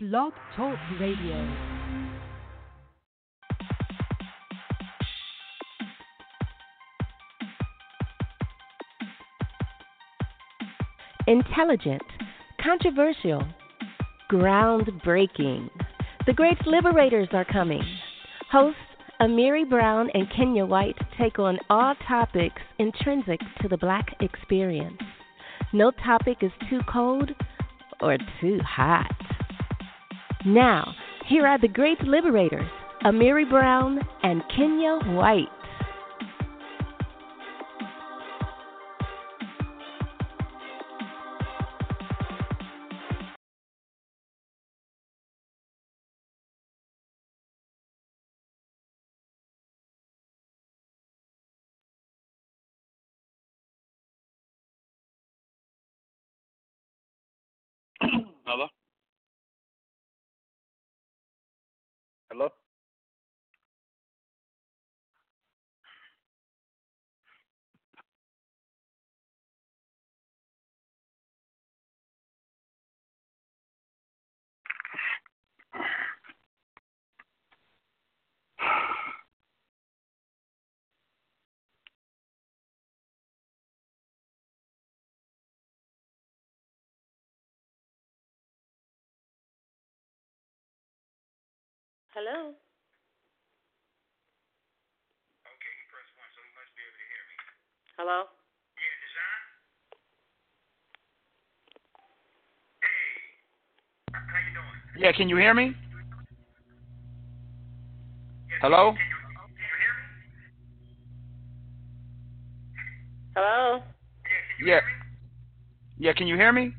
Blog Talk Radio. Intelligent, controversial, groundbreaking. The great liberators are coming. Hosts Amiri Brown and Kenya White take on all topics intrinsic to the black experience. No topic is too cold or too hot. Now, here are the great liberators, Amiri Brown and Kenya White. Hello. Hello. Yeah, Desjon? Hey, how you doing? Yeah, can you hear me? Hello? Can you, can you hear me? Hello. Yeah. Yeah, can you hear me?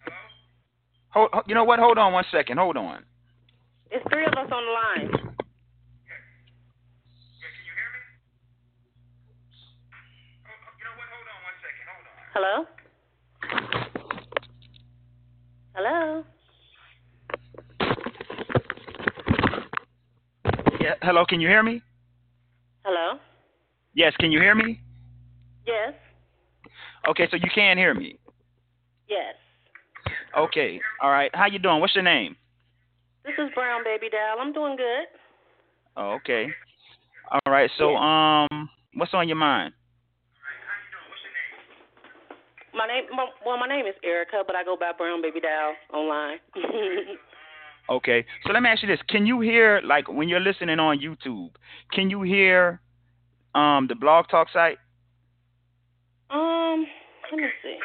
Hello? Hold, ho- you know what? Hold on one second. Hold on. It's three of us online. Yeah, can you hear me? Get go wait, hold on the line. Hello. Hello. Yeah. Hello, can you hear me? Hello. Yes, can you hear me? Yes. Okay, so you can hear me. Yes. Okay. All right. How you doing? What's your name? This is Brown Baby Doll. I'm doing good. Oh, okay. All right. So, um, what's on your mind? My name, my, well, my name is Erica, but I go by Brown Baby Doll online. Okay. So let me ask you this: Can you hear, like, when you're listening on YouTube, can you hear, um, the Blog Talk site? um, let me see.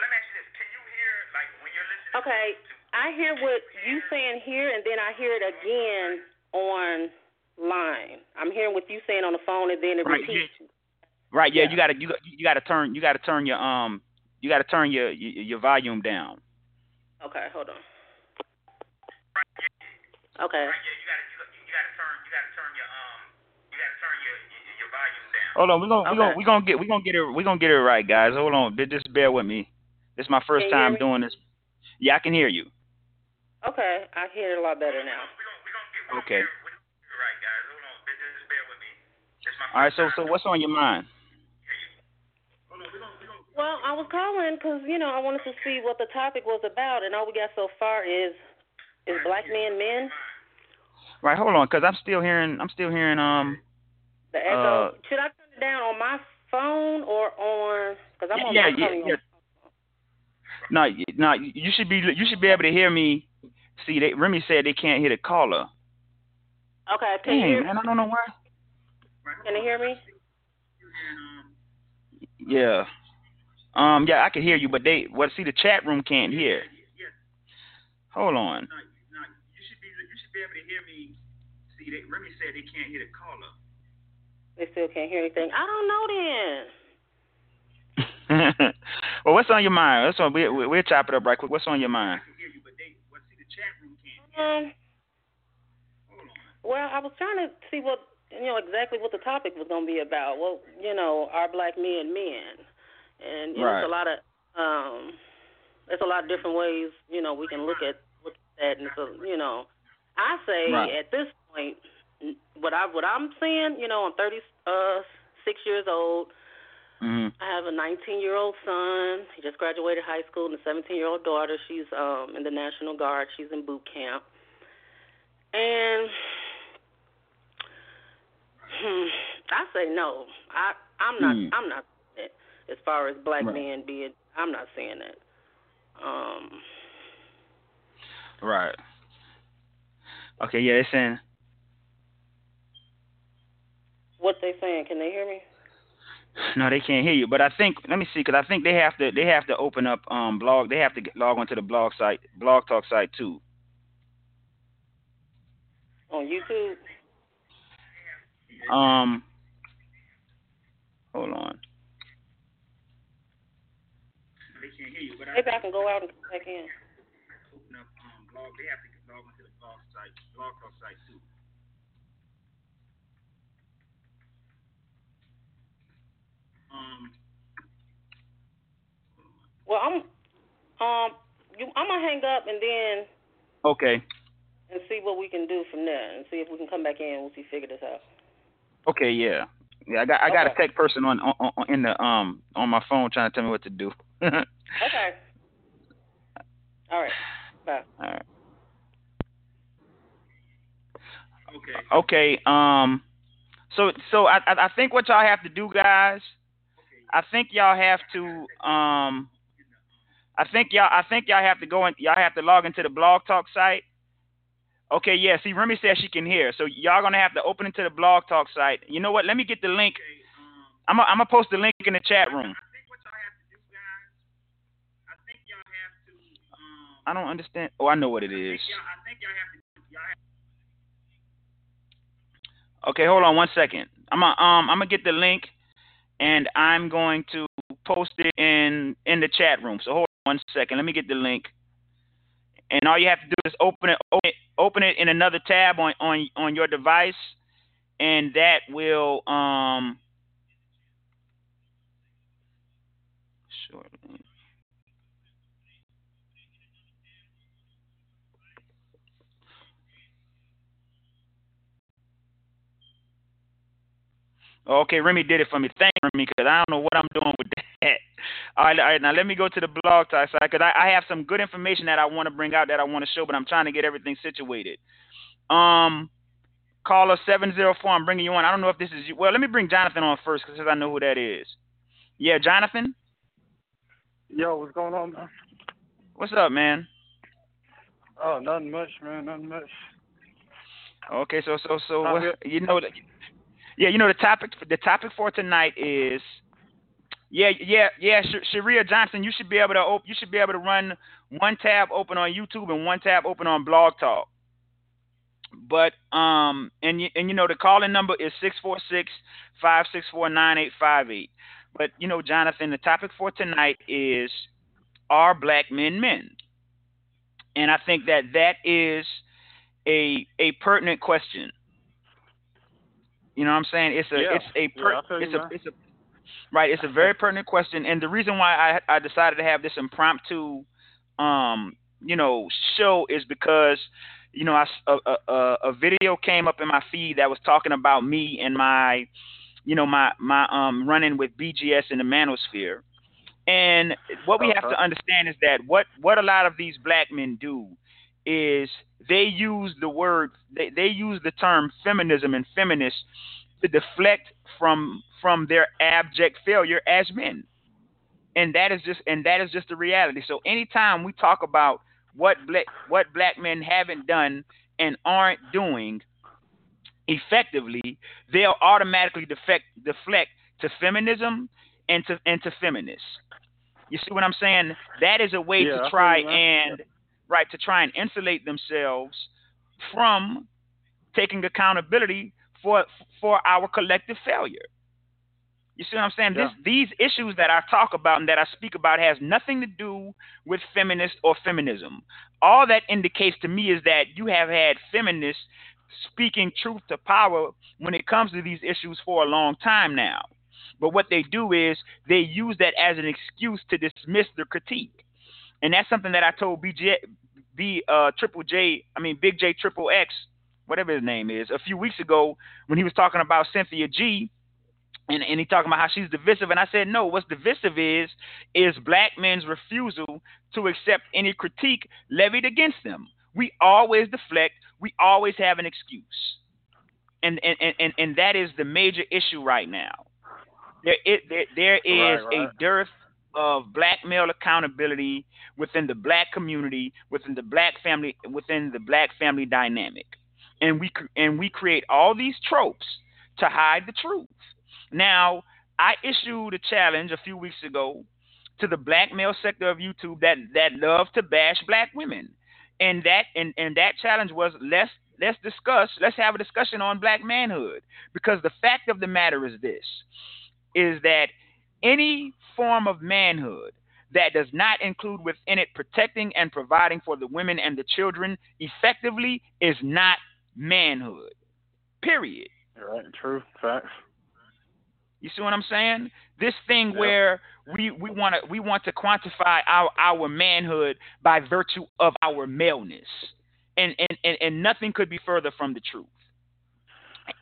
Okay, I hear what you saying here, and then I hear it again online. I'm hearing what you saying on the phone, and then it Right, repeats. Right. Yeah. Yeah. You gotta you got you gotta turn you gotta turn your um you gotta turn your your, your volume down. Okay, hold on. Okay. Hold on. We're gonna we're gonna Okay. we gonna get we gonna get it we're gonna get it right, guys. Hold on. Just- Just bear with me. This is my first Can you hear time doing this. Yeah, I can hear you. Okay, I hear it a lot better now. Okay. All right. So so what's on your mind? Well, I was calling because you know I wanted to see what the topic was about, and all we got so far is is black men men. Right. Hold on, cause I'm still hearing I'm still hearing um The echo. Uh, Should I turn it down on my phone or on? Because I'm on yeah my yeah phone. yeah. No, no, you should be you should be able to hear me. See, they, Remy said they can't hear the caller. Okay, can you Dang, hear? man, I don't know why. Can you hear me? Yeah. Um. Yeah, I can hear you, but they. Well, see, the chat room can't hear. Hold on. you should be. You should be able to hear me. See, they, Remy said they can't hear the caller. They still can't hear anything. I don't know then. well, what's on your mind? What's on? We, we, we'll chop it up right quick. What's on your mind? Um. Well, I was trying to see what you know exactly what the topic was going to be about. Well, you know, are black men men, and you know, it's a lot of um, there's a lot of different ways you know we can look at look at that, and so you know, I say Right. at this point, what I what I'm seeing, you know, I'm 36 years old. Hmm I have a 19 year old son. He just graduated high school, and a 17 year old daughter. She's um in the National Guard. She's in boot camp. And hmm, I say no. I I'm not Hmm. I'm not it. as far as black Right. men being. I'm not saying that. Um. Right. Okay, yeah, it's saying What they saying? Can they hear me? No, they can't hear you. But I think let me see, because I think they have to they have to open up um blog. They have to get, log onto the blog site, blog talk site too. On YouTube? Um, hold on. They can't hear you, but Maybe I can go out and come back in. open up um blog. They have to log onto the blog site, blog talk site too. Um. Well, I'm um you, I'm gonna hang up and then Okay. and see what we can do from there and see if we can come back in once we figure this out. Okay. Yeah. Yeah. I got I got a tech person on, on, on in the um on my phone trying to tell me what to do. Okay. All right. Bye. All right. Okay. Okay. Um. So so I I I think what y'all have to do, guys. I think y'all have to um. I think y'all I think y'all have to go in. Y'all have to log into the Blog Talk site. Okay. Yeah. See, Remy says she can hear. So y'all gonna have to open into the Blog Talk site. You know what? Let me get the link. I'm gonna I'm gonna post the link in the chat room. I don't understand. Oh, I know what it is. Okay, hold on one second. I'm gonna um I'm gonna get the link, and I'm going to post it in in the chat room. So hold on one second. Let me get the link. And all you have to do is open it open it, open it in another tab on on on your device, and that will um. Sure. Okay, Remy did it for me. Thank you, Remy, because I don't know what I'm doing with that. All right, all right, now let me go to the blog site because I, I have some good information that I want to bring out that I want to show, but I'm trying to get everything situated. Um, caller seven zero four. I'm bringing you on. I don't know if this is you. Well, let me bring Jonathan on first because I know who that is. Yeah, Jonathan. Yo, what's going on, man? What's up, man? Oh, nothing much, man. Nothing much. Okay, so so so what, you know, the, yeah, you know the topic the topic for tonight is, yeah yeah yeah Sh- Sharia Johnson. You should be able to op- you should be able to run one tab open on YouTube and one tab open on Blog Talk. But um and you, and you know the calling number is six four six five six four nine eight five eight. But you know Jonathan, the topic for tonight is are black men men? And I think that that is a a pertinent question. You know what I'm saying? It's a Yeah. it's a per, Yeah, I feel you, it's a it's a right. It's a very pertinent question, and the reason why I I decided to have this impromptu um you know show is because you know I a, a- a video came up in my feed that was talking about me and my you know my my um running with BGS in the manosphere. And what we have to understand is that what what a lot of these black men do is they use the word they, they use the term feminism and feminist to deflect from from their abject failure as men. And that is just and that is just the reality. So anytime we talk about what black what black men haven't done and aren't doing effectively, they'll automatically defect deflect to feminism and to and to feminists. You see what I'm saying? That is a way Yeah, to try and right to try and insulate themselves from taking accountability for for our collective failure. You see what I'm saying? Yeah. This, these issues that I talk about and that I speak about has nothing to do with feminist or feminism. All that indicates to me is that you have had feminists speaking truth to power when it comes to these issues for a long time now. But what they do is they use that as an excuse to dismiss the critique. And that's something that I told BJ, B uh, Triple J, I mean Big J Triple X, whatever his name is, a few weeks ago when he was talking about Cynthia G. and and he talking about how she's divisive, and I said no. What's divisive is is black men's refusal to accept any critique levied against them. We always deflect. We always have an excuse, and and and and that is the major issue right now. There it there, there is Right, right. a dearth of black male accountability within the black community, within the black family, within the black family dynamic, and we and we create all these tropes to hide the truth. Now, I issued a challenge a few weeks ago to the black male sector of YouTube that that love to bash black women, and that and, and that challenge was let's let's discuss let's have a discussion on black manhood. Because the fact of the matter is this is that any form of manhood that does not include within it protecting and providing for the women and the children effectively is not manhood. Period. You're right. True. Facts. You see what I'm saying? This thing Yep. where we we want to we want to quantify our our manhood by virtue of our maleness, and and and, and nothing could be further from the truth.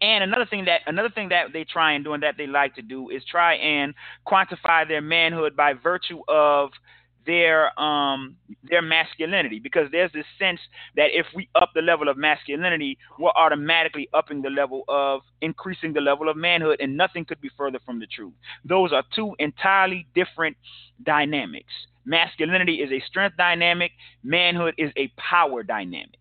And another thing that another thing that they try and do and that they like to do is try and quantify their manhood by virtue of their um their masculinity. Because there's this sense that if we up the level of masculinity we're automatically upping the level of increasing the level of manhood and nothing could be further from the truth. Those are two entirely different dynamics. Masculinity is a strength dynamic. Manhood is a power dynamic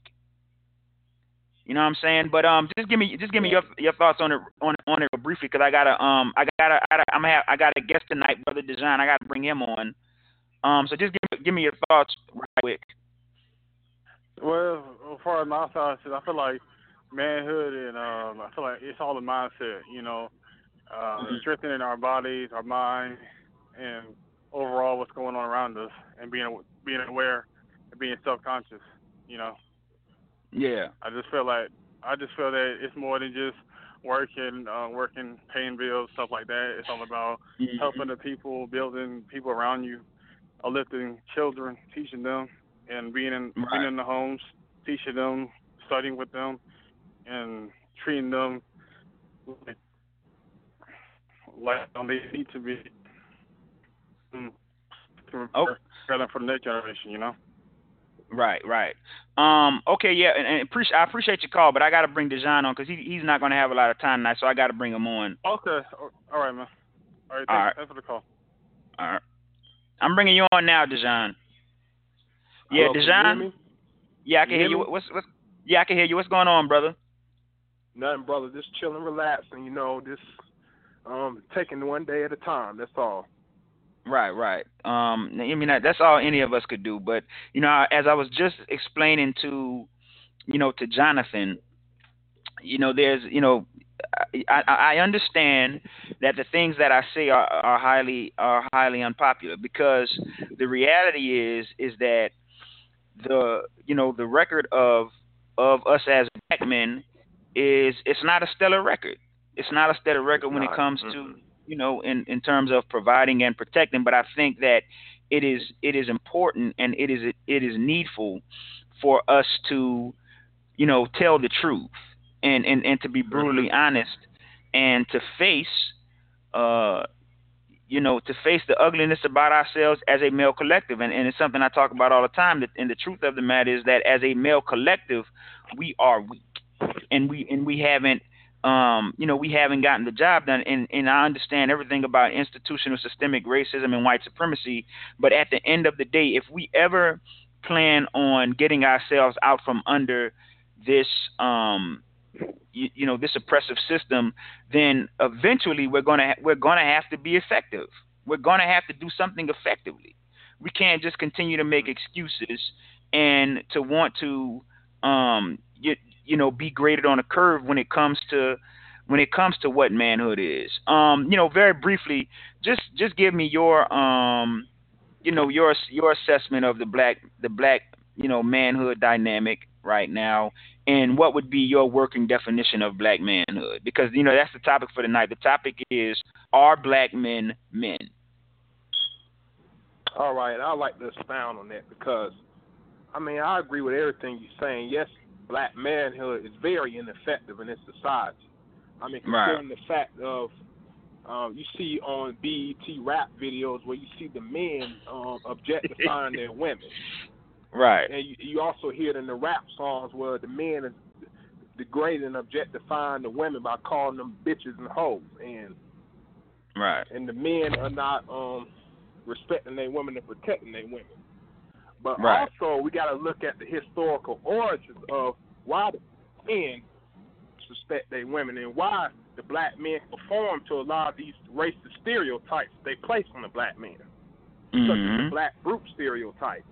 you know what I'm saying? But um, just give me just give me your your thoughts on it on on it briefly because I gotta um I gotta I gotta I'm have I got a guest tonight, brother Desjon. I gotta bring him on. Um, so just give give me your thoughts right quick. Well, as far as my side, I feel like manhood and um, I feel like it's all a mindset. You know, uh, Mhm. strengthening our bodies, our mind, and overall what's going on around us, and being being aware and being self conscious. You know. Yeah. I just feel like I just feel that it's more than just working, uh, working, paying bills, stuff like that. It's all about helping the people, building people around you, uplifting children, teaching them, and being in Right. being in the homes, teaching them, studying with them, and treating them like, like they need to be. Mm, Oh. for the next generation, you know. Right, right. Um, okay, yeah, and, and appreciate I appreciate your call, but I got to bring Desjon on because he he's not going to have a lot of time tonight, so I got to bring him on. Okay, all right, man. All right, thanks, All right. thanks for the call. All right, I'm bringing you on now, Desjon. Yeah, Hello, can you hear Desjon. Yeah, I can You hear hear you. What's what's? Yeah, I can hear you. What's going on, brother? Nothing, brother. Just chilling, relaxing. You know, just um taking one day at a time. That's all. Right, right. Um, I mean that's all any of us could do. But you know, as I was just explaining to, you know, to Jonathan, you know, there's, you know, I, I understand that the things that I say are, are highly are highly unpopular because the reality is is that the you know the record of of us as black men is it's not a stellar record. It's not a stellar record when it comes to you know in in terms of providing and protecting. But I think that it is it is important and it is it is needful for us to you know tell the truth and and and to be brutally honest and to face uh you know to face the ugliness about ourselves as a male collective and, and it's something i talk about all the time that, and the truth of the matter is that as a male collective we are weak and we and we haven't um you know we haven't gotten the job done. And and i understand everything about institutional systemic racism and white supremacy. But at the end of the day if we ever plan on getting ourselves out from under this um you, you know this oppressive system then eventually we're going to ha- we're to have to be effective. We're going to have to do something effectively. We can't just continue to make excuses and to want to um you, you know be graded on a curve when it comes to when it comes to what manhood is. Um you know very briefly just just give me your um you know your your assessment of the black the black you know manhood dynamic right now and what would be your working definition of black manhood? Because you know that's the topic for tonight. The topic is are black men men? All right, I'd like to expound on that because, I mean, I agree with everything you're saying. Yes, black manhood is very ineffective in this society. I mean, Right. considering the fact of um, you see on BET rap videos where you see the men um, objectifying their women. Right. And you, you also hear it in the rap songs where the men is degrading and objectifying the women by calling them bitches and hoes. And right. And the men are not um, respecting their women and protecting their women. But right. also, we got to look at the historical origins of why the men respect their women and why the black men conform to a lot of these racist stereotypes they place on the black man, mm-hmm. such as the black brute stereotype,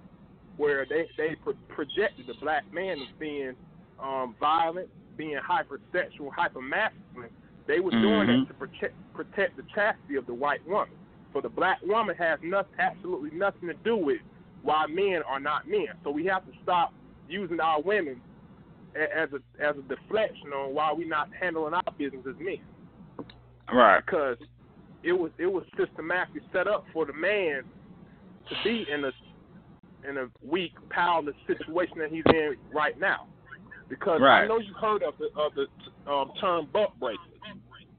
where they they pro- projected the black man as being um, violent, being hypersexual, hypermasculine. They were mm-hmm. doing that to protect protect the chastity of the white woman. So the black woman has nothing, absolutely nothing to do with why men are not men. So we have to stop using our women as a as a deflection on why we're not handling our business as men. Right. Because it was it was systematically set up for the man to be in a in a weak, powerless situation that he's in right now. Because right. I know you heard of the of the um, term buck breakers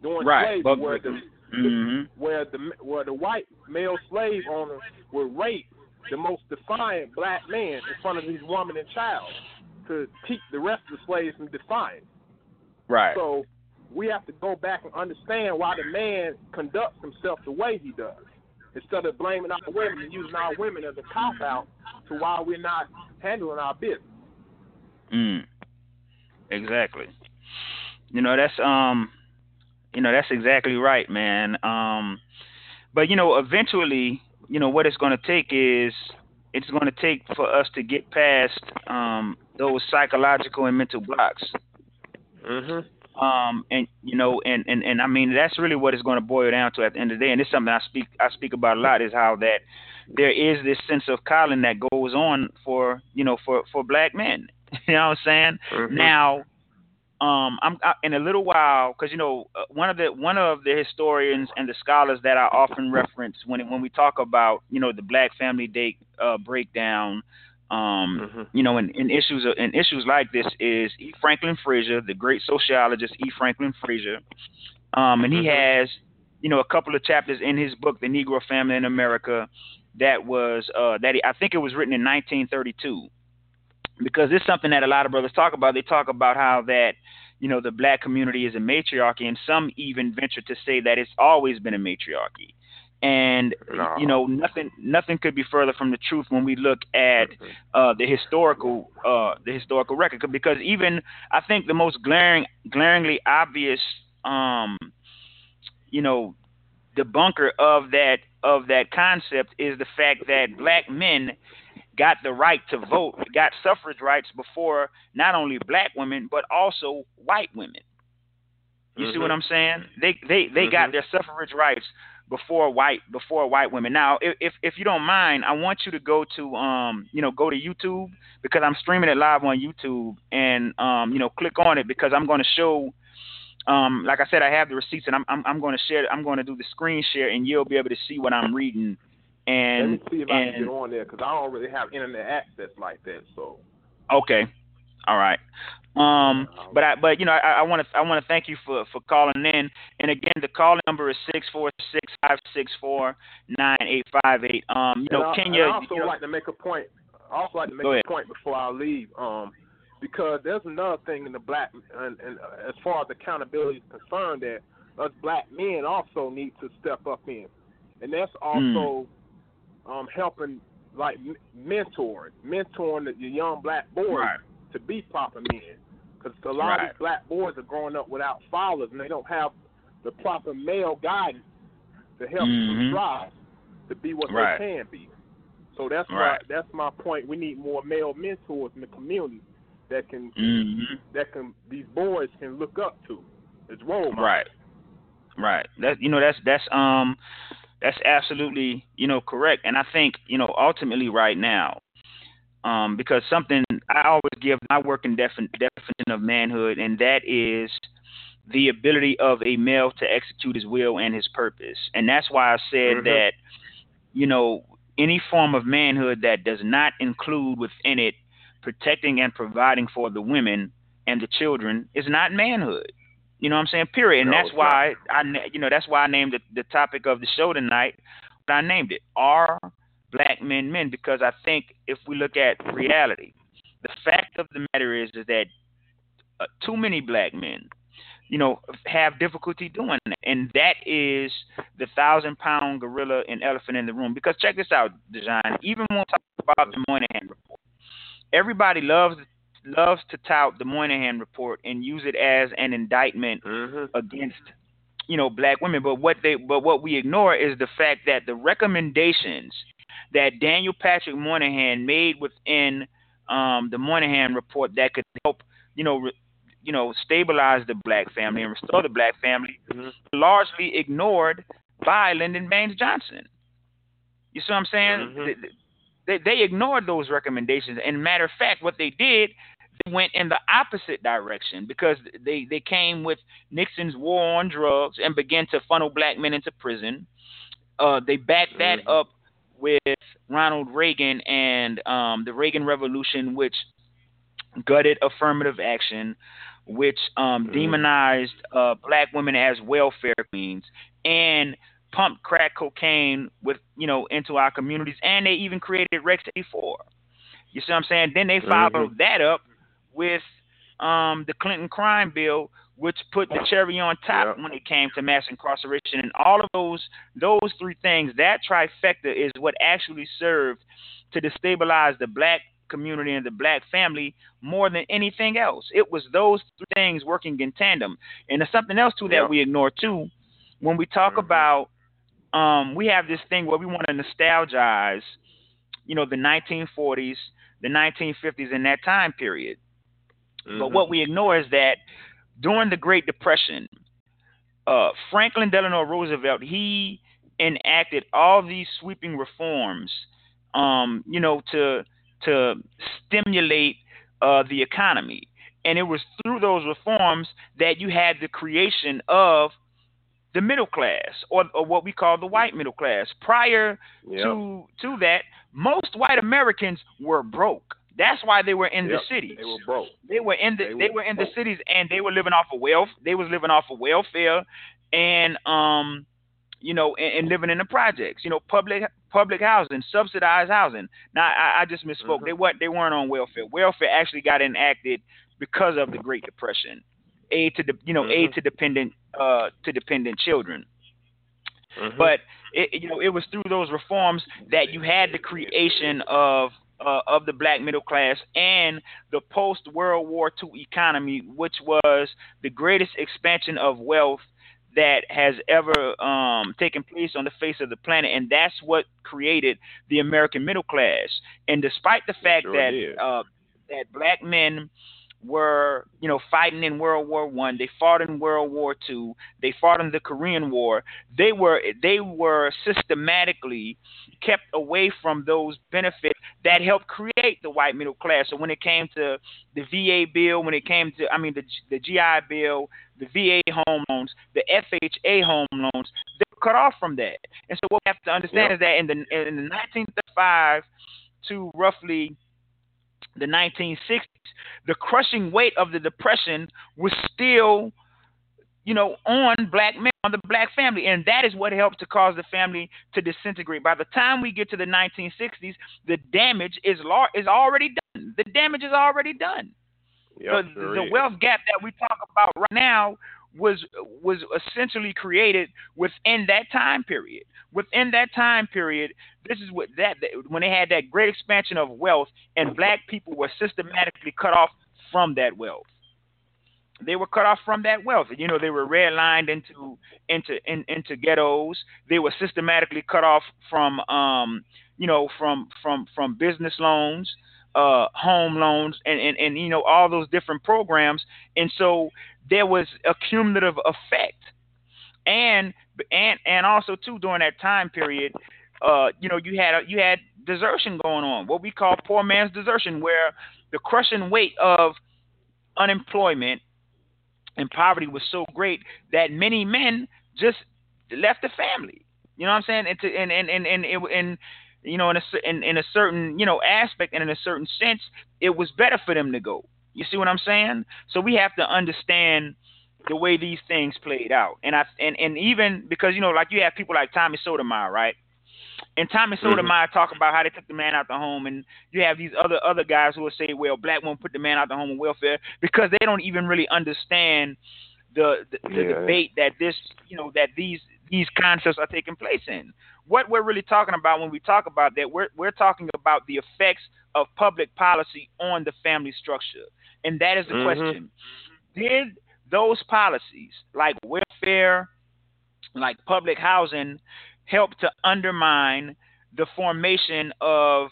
during right. slavery, buck where the, mm-hmm. where the where the white male slave owner would rape the most defiant black man in front of these woman and child to keep the rest of the slaves from defying. Right. So we have to go back and understand why the man conducts himself the way he does, instead of blaming our women and using our women as a cop out to why we're not handling our business. Mm. Exactly. You know that's um, you know that's exactly right, man. Um, but you know eventually, you know what it's going to take is it's going to take for us to get past um, those psychological and mental blocks. Mhm. Um, and you know, and, and, and I mean that's really what it's going to boil down to at the end of the day. And it's something I speak I speak about a lot is how that there is this sense of calling that goes on for you know for for black men. you know what I'm saying? Mm-hmm. Now, um, I'm I, in a little while because you know uh, one of the one of the historians and the scholars that I often reference when when we talk about you know the Black Family Day uh, breakdown, um, mm-hmm. you know, in, in issues in issues like this is E. Franklin Frazier, the great sociologist E. Franklin Frazier, um, and he mm-hmm. has you know a couple of chapters in his book The Negro Family in America that was uh, that he, I think it was written in 1932 because it's something that a lot of brothers talk about. They talk about how that you know the black community is a matriarchy, and some even venture to say that it's always been a matriarchy. And no. you know nothing nothing could be further from the truth when we look at uh, the historical uh, the historical record because even I think the most glaring glaringly obvious um, you know debunker of that of that concept is the fact that black men got the right to vote, got suffrage rights before not only black women but also white women. You mm-hmm. see what I'm saying? They they they mm-hmm. got their suffrage rights before white before white women. Now, if, if if you don't mind, I want you to go to um you know go to YouTube because I'm streaming it live on YouTube and um you know click on it because I'm going to show um like I said I have the receipts and I'm I'm, I'm going to share I'm going to do the screen share and you'll be able to see what I'm reading. And let me see if and, I can get on there because I don't really have internet access like that. So okay, all right. Um, but I, but you know, I want to, I want to thank you for, for calling in. And again, the call number is six four six five six four nine eight five eight. Um, you and know, I, Kenya. I also you know, like to make a point. I also like to make a ahead. point before I leave. Um, because there's another thing in the black, and, and as far as accountability is concerned, that us black men also need to step up in, and that's also um, helping like m- mentoring, mentoring the, young black boys Right. to be proper men. Because a lot Right. of these black boys are growing up without fathers, and they don't have the proper male guidance to help them Mhm. strive to be what Right. they can be. So that's Right. my that's my point. We need more male mentors in the community that can Mhm. that can these boys can look up to as role models. Right. Right. That you know that's that's um that's absolutely you know correct, and I think you know ultimately right now, um because something I always give my working defin- definition of manhood, and that is the ability of a male to execute his will and his purpose, and that's why I said Mhm. that you know any form of manhood that does not include within it protecting and providing for the women and the children is not manhood. You know what I'm saying? Period. And No, that's why I, you know, that's why I named the, the topic of the show tonight. But I named it "Are Black Men Men?" because I think if we look at reality, the fact of the matter is, is that uh, too many black men, you know, have difficulty doing that, and that is the thousand pound gorilla and elephant in the room. Because check this out, Desjon. Even when we talk about the Moynihan report, everybody loves loves to tout the Moynihan report and use it as an indictment Mhm. against you know black women but what they but what we ignore is the fact that the recommendations that Daniel Patrick Moynihan made within um, the Moynihan report that could help you know re, you know stabilize the black family and restore the black family Mhm. largely ignored by Lyndon Baines Johnson. You see what I'm saying? Mhm. They, they ignored those recommendations. And matter of fact, what they did, they went in the opposite direction because they, they came with Nixon's war on drugs and began to funnel black men into prison. Uh, they backed that Mhm. up with Ronald Reagan and um, the Reagan Revolution, which gutted affirmative action, which um, Mhm. demonized uh, black women as welfare queens, and pumped crack cocaine with you know into our communities, and they even created Rex 84. You see what I'm saying? Then they followed that up with um, the Clinton crime bill, which put the cherry on top Yeah. when it came to mass incarceration, and all of those those three things, that trifecta is what actually served to destabilize the black community and the black family more than anything else. It was those three things working in tandem. And there's something else too that Yep. we ignore too. When we talk Mhm. about um, we have this thing where we want to nostalgize, you know, the 1940s, the 1950s, and that time period. But Mhm. what we ignore is that during the Great Depression, uh, Franklin Delano Roosevelt he enacted all these sweeping reforms, um, you know, to to stimulate uh, the economy, and it was through those reforms that you had the creation of the middle class, or, or what we call the white middle class. Prior Yep. to to that, most white Americans were broke. That's why they were in Yep. the cities. They were broke. They were in the They they, were were in the cities and they were living off of wealth. They was living off of welfare and um you know and, and living in the projects. You know public public housing, subsidized housing. Now I, I just misspoke. Mhm. They weren't they weren't on welfare. Welfare actually got enacted because of the Great Depression. Aid to the you know aid Mhm. to dependent uh to dependent children. Mhm. But it, you know, it was through those reforms that you had the creation of uh, of the black middle class and the post World War II economy, which was the greatest expansion of wealth that has ever um, taken place on the face of the planet, and that's what created the American middle class. And despite the fact sure that uh, that black men were, you know, fighting in World War One. They fought in World War Two. They fought in the Korean War. They were they were systematically kept away from those benefits that helped create the white middle class. So when it came to the VA bill, when it came to I mean the the GI bill, the VA home loans, the FHA home loans, they were cut off from that. And so what we have to understand Yep. is that in the in the 1935 to roughly the 1960s, the crushing weight of the depression was still, you know, on black men, on the black family, and that is what helped to cause the family to disintegrate. By the time we get to the 1960s, the damage is lar- is already done. The damage is already done. Yep, the, sure the wealth gap that we talk about right now was was essentially created within that time period. Within that time period, this is what that when they had that great expansion of wealth, and black people were systematically cut off from that wealth. They were cut off from that wealth. You know, they were redlined into into in, into ghettos. They were systematically cut off from um, you know, from from from business loans, uh, home loans, and, and and you know all those different programs. And so there was a cumulative effect, and and and also too during that time period, uh, you know, you had a, you had desertion going on, what we call poor man's desertion, where the crushing weight of unemployment and poverty was so great that many men just left the family. You know what I'm saying? And to, and and and and, it, and you know, in a in, in a certain you know aspect and in a certain sense, it was better for them to go. You see what I'm saying? So we have to understand the way these things played out. And I and, and even because you know, like you have people like Tommy Sotomayor, right? And Tommy mm-hmm. Sotomayor talk about how they took the man out the home, and you have these other other guys who will say, "Well, black women put the man out of the home on welfare," because they don't even really understand the the, the yeah. debate that this you know that these these concepts are taking place in. What we're really talking about when we talk about that, we're we're talking about the effects of public policy on the family structure, and that is the mm-hmm. question: Did those policies, like welfare, like public housing, help to undermine the formation of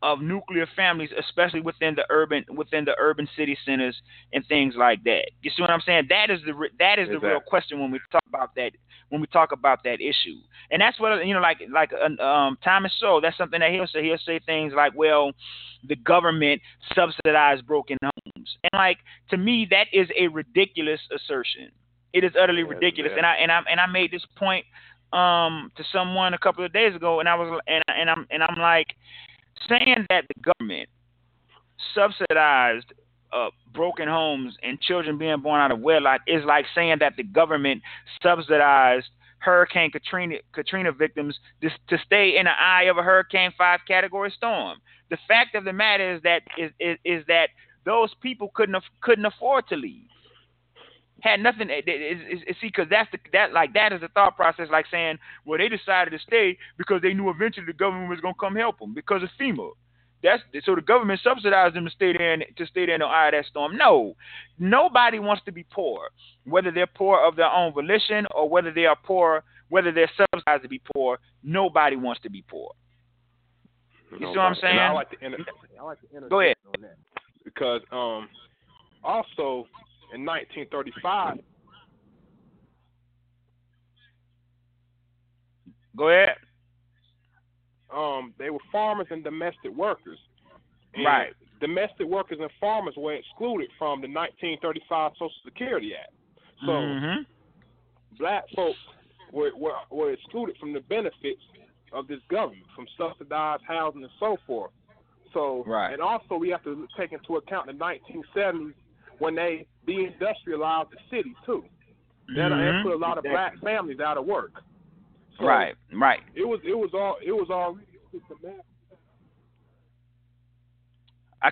of nuclear families, especially within the urban within the urban city centers and things like that. You see what I'm saying? That is the that is exactly. the real question when we talk about that when we talk about that issue. And that's what you know, like like uh, um, Thomas Sowell. That's something that he'll say. He'll say things like, "Well, the government subsidized broken homes," and like to me, that is a ridiculous assertion. It is utterly yeah, ridiculous. And I and I and I made this point um to someone a couple of days ago, and I was and and I'm and I'm like saying that the government subsidized uh, broken homes and children being born out of wedlock is like saying that the government subsidized Hurricane Katrina Katrina victims to, to stay in the eye of a Hurricane Five category storm. The fact of the matter is that is, is, is that those people couldn't couldn't afford to leave had nothing. It, it, it, see, because that's the that like that is the thought process. Like saying, well, they decided to stay because they knew eventually the government was gonna come help them because of FEMA. That's so the government subsidized them to stay there and to stay there in the eye of that storm. No, nobody wants to be poor, whether they're poor of their own volition or whether they are poor, whether they're subsidized to be poor. Nobody wants to be poor. You see what I'm saying? I like to inter- I like to Go ahead. because um also in 1935. Go ahead. Um, they were farmers and domestic workers. And right. Domestic workers and farmers were excluded from the 1935 Social Security Act. So mm-hmm. black folks were, were were excluded from the benefits of this government, from subsidized housing and so forth. So, right. and also we have to take into account the 1970s when they deindustrialized the city too. That mm-hmm. put a lot of black families out of work. So right, right. It was it was all it was all I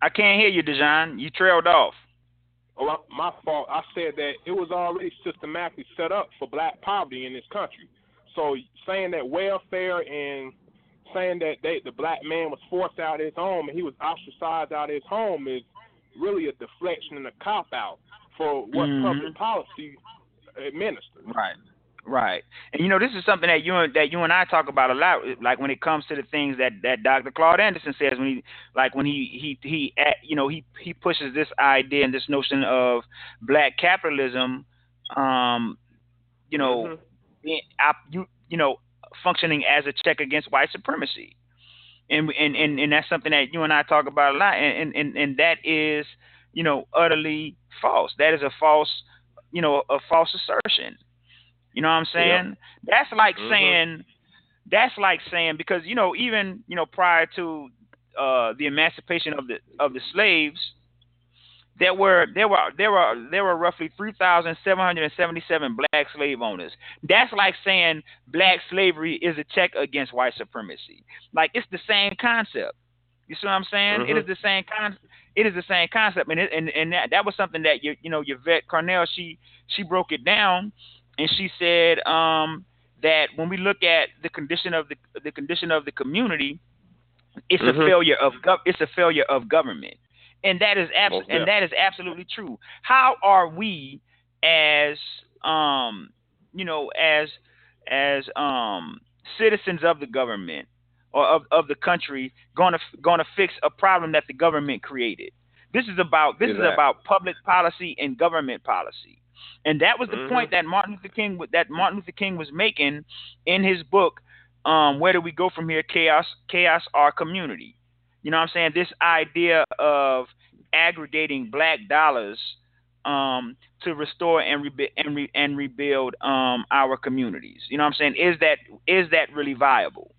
I can't hear you, Desjon. You trailed off. Oh, my fault. I said that it was already systematically set up for black poverty in this country. So saying that welfare and saying that they, the black man was forced out of his home and he was ostracized out of his home is really a deflection and a cop out for what mm-hmm. public policy administers. Right. Right, and you know this is something that you and that you and I talk about a lot. Like when it comes to the things that that Dr. Claude Anderson says when he like when he he he you know he he pushes this idea and this notion of black capitalism, um, you know, mm-hmm. you you know functioning as a check against white supremacy and and and, and that's something that you and I talk about a lot, and and and that is you know utterly false. That is a false you know a false assertion. You know what I'm saying? Yep. That's like mm-hmm. saying that's like saying because you know even you know prior to uh, the emancipation of the of the slaves, there were there were there were there were roughly 3,777 black slave owners. That's like saying black slavery is a check against white supremacy. Like it's the same concept. You see what I'm saying? Mm-hmm. It is the same con. It is the same concept, and it, and and that, that was something that you you know Yvette Carnell she she broke it down, and she said um, that when we look at the condition of the the condition of the community, it's mm-hmm. a failure of gov- it's a failure of government and that is abs- and that is absolutely true. How are we as um you know as as um citizens of the government or of, of the country going to going to fix a problem that the government created? This is about this exactly. is about public policy and government policy. And that was the mm-hmm. point that Martin Luther King that Martin Luther King was making in his book um, where do we go from here chaos chaos or community you know what I'm saying? This idea of aggregating black dollars um, to restore and, and, re- and rebuild um, our communities. You know what I'm saying? Is that is that really viable?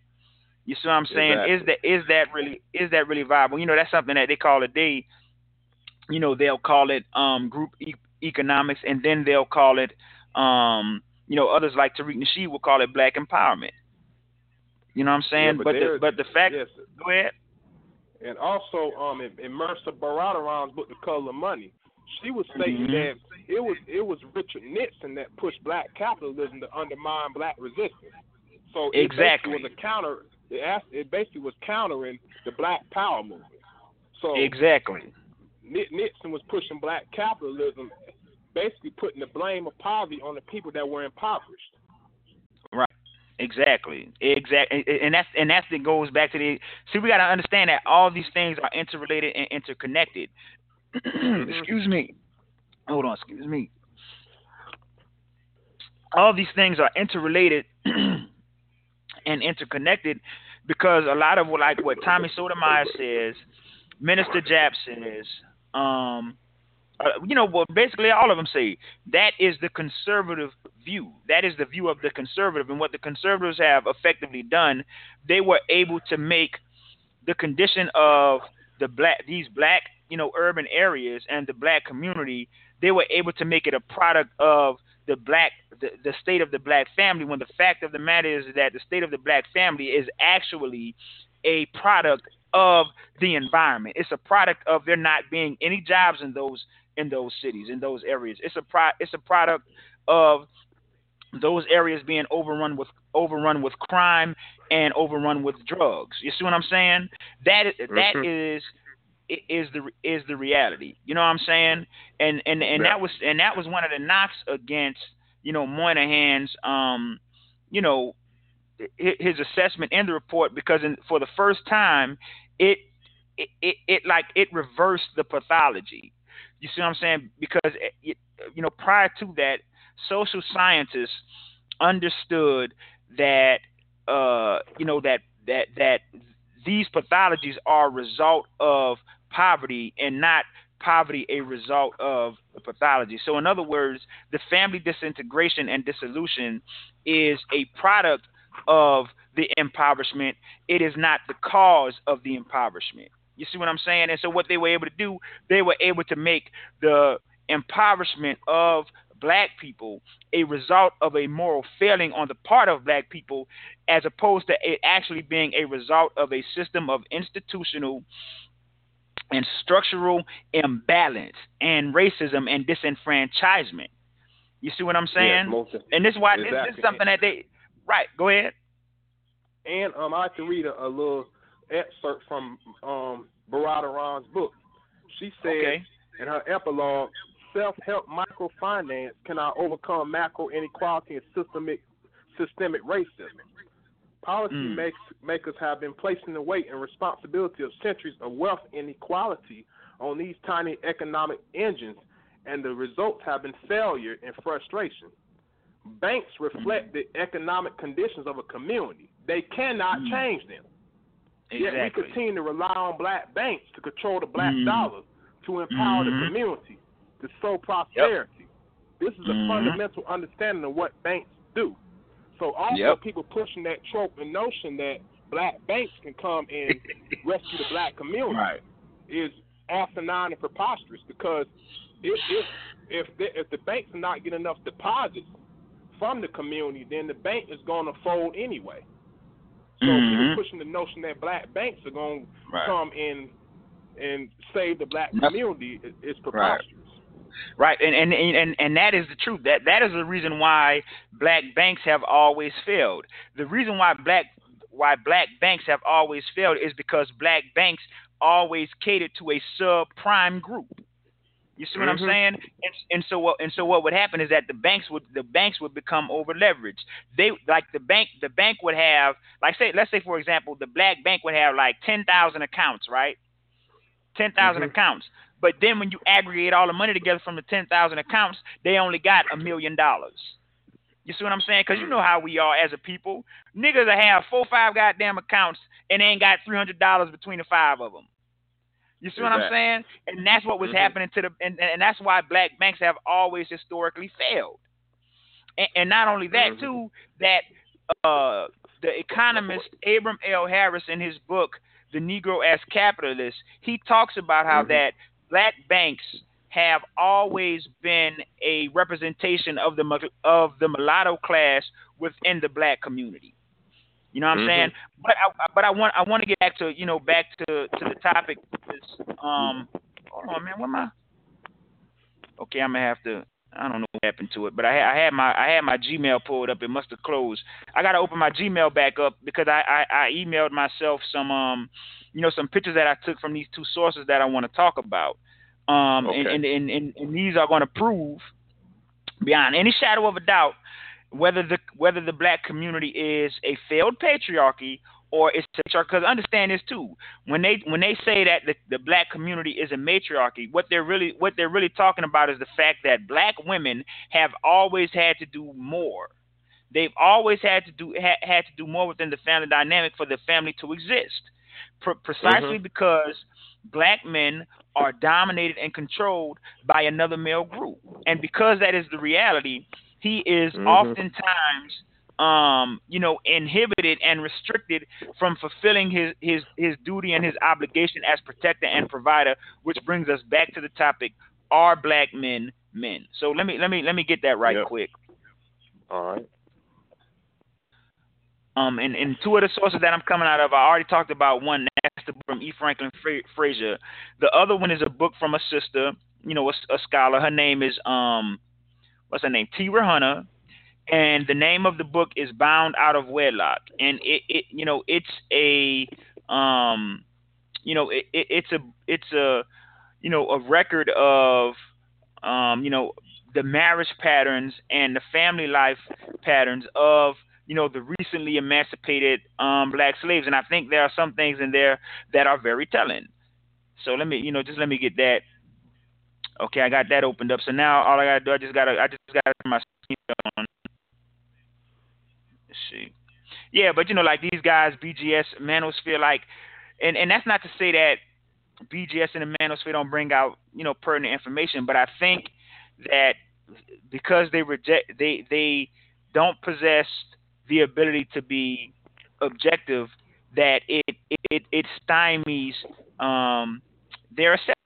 You see what I'm saying? Exactly. Is that is that really is that really viable? You know, that's something that they call a day. You know, they'll call it um, group e- economics, and then they'll call it, um, you know, others like Tariq Nasheed will call it black empowerment. You know what I'm saying? Yeah, but but the, but the fact, yes. go ahead. And also, um, in, in Mehrsa Baradaran's book, The Color of Money, she was stating Mhm. that it was it was Richard Nixon that pushed black capitalism to undermine black resistance. So it Exactly. was a counter. It, asked, it basically was countering the Black Power movement. So Exactly. Ni- Nixon was pushing black capitalism, basically putting the blame of poverty on the people that were impoverished. Right. Exactly. Exactly. And that's and that's that goes back to the see we gotta understand that all these things are interrelated and interconnected. Mm-hmm. excuse me. Hold on, excuse me. All these things are interrelated and interconnected because a lot of what like what Tommy Sotomayor says, Minister Jap says, um, uh, you know, well, basically all of them say that is the conservative view. That is the view of the conservative, and what the conservatives have effectively done, they were able to make the condition of the black, these black, you know, urban areas and the black community, they were able to make it a product of the black, the, the state of the black family. When the fact of the matter is that the state of the black family is actually a product of the environment. It's a product of there not being any jobs in those in those cities in those areas. It's a pro, it's a product of those areas being overrun with overrun with crime and overrun with drugs. You see what I'm saying? That is, that Mhm. is is the is the reality. You know what I'm saying? And and and Yeah. that was and that was one of the knocks against you know Moynihan's um you know his assessment in the report because in, for the first time it, it it it like it reversed the pathology. You see what I'm saying? Because it, it- you know prior to that, social scientists understood that uh you know that that that these pathologies are a result of poverty and not poverty a result of the pathology. So in other words, the family disintegration and dissolution is a product of the impoverishment. It is not the cause of the impoverishment. You see what I'm saying? And so what they were able to do, they were able to make the impoverishment of black people a result of a moral failing on the part of black people as opposed to it actually being a result of a system of institutional and structural imbalance and racism and disenfranchisement. You see what I'm saying? Most and this is why this, this is something that they right. Go ahead. And um, I like to read a, a little excerpt from um, Baradaran's book. She said Okay. in her epilogue, self-help microfinance cannot overcome macro inequality and systemic systemic racism. Policy Mm. makes, makers have been placing the weight and responsibility of centuries of wealth inequality on these tiny economic engines, and the results have been failure and frustration. Banks reflect the economic conditions of a community. They cannot Mm. change them. Yet we continue to rely on black banks to control the black Mhm. dollar, to empower the community, to sow prosperity. This is a Mhm. fundamental understanding of what banks do. So also Yep. people pushing that trope and notion that black banks can come and rescue the black community Right. is asinine and preposterous because if if if the, if the banks are not getting enough deposits from the community, then the bank is going to fold anyway. So Mhm. people pushing the notion that black banks are going to come in and save the black community is, preposterous. Right, and, and and and that is the truth. That that is the reason why black banks have always failed. The reason why black why black banks have always failed is because black banks always catered to a subprime group. You see what I'm Mhm. saying? And, and so what and so what would happen is that the banks would the banks would become over leveraged. They like the bank the bank would have like say let's say for example the black bank would have like ten thousand accounts, right? 10,000 Mhm. accounts. But then when you aggregate all the money together from the 10,000 accounts, they only got a million dollars. You see what I'm saying? Because you know how we are as a people. Niggas that have four, five goddamn accounts and they ain't got $300 between the five of them. You see what I'm saying? And that's what was Mhm. happening to the, and, and that's why black banks have always historically failed. And, and not only that, Mhm. too, that uh, the economist Abram L. Harris in his book, The Negro as Capitalist, he talks about how Mhm. that black banks have always been a representation of the of the mulatto class within the black community. You know what I'm Mhm. saying? But I, but I want I want to get back to you know back to to the topic. Um, hold on, man. What am I? Okay, I'm gonna have to. I don't know what happened to it, but I, I had my I had my Gmail pulled up. It must have closed. I gotta open my Gmail back up because I, I I emailed myself some um you know some pictures that I took from these two sources that I want to talk about. Um and, Okay. and, and, and and these are going to prove beyond any shadow of a doubt whether the whether the black community is a failed patriarchy or it's patriarchy. Because understand this too, when they when they say that the, the black community is a matriarchy, what they're really what they're really talking about is the fact that black women have always had to do more. They've always had to do ha, had to do more within the family dynamic for the family to exist, Pre- precisely mm-hmm. because black men are dominated and controlled by another male group, and because that is the reality, he is Mhm. oftentimes um, you know, inhibited and restricted from fulfilling his, his, his duty and his obligation as protector and provider, which brings us back to the topic, are black men men? So let me let me let me get that right Yep. quick. All right. Um, and, and two of the sources that I'm coming out of, I already talked about one. That's the book from E. Franklin Fra- Frazier. The other one is a book from a sister, you know, a, a scholar. Her name is um, what's her name? Tera Hunter, and the name of the book is Bound Out of Wedlock. And it, it you know, it's a um, you know, it, it, it's a it's a you know a record of um, you know, the marriage patterns and the family life patterns of you know the recently emancipated um, black slaves, and I think there are some things in there that are very telling. So let me, you know, just let me get that. Okay, I got that opened up. So now all I gotta do, I just gotta, I just gotta turn my on. Let's see. Yeah, but you know, like these guys, BGS, Manosphere, like, and and that's not to say that BGS and the Manosphere don't bring out, you know, pertinent information, but I think that because they reject, they they don't possess the ability to be objective, that it it it stymies um, their assessment,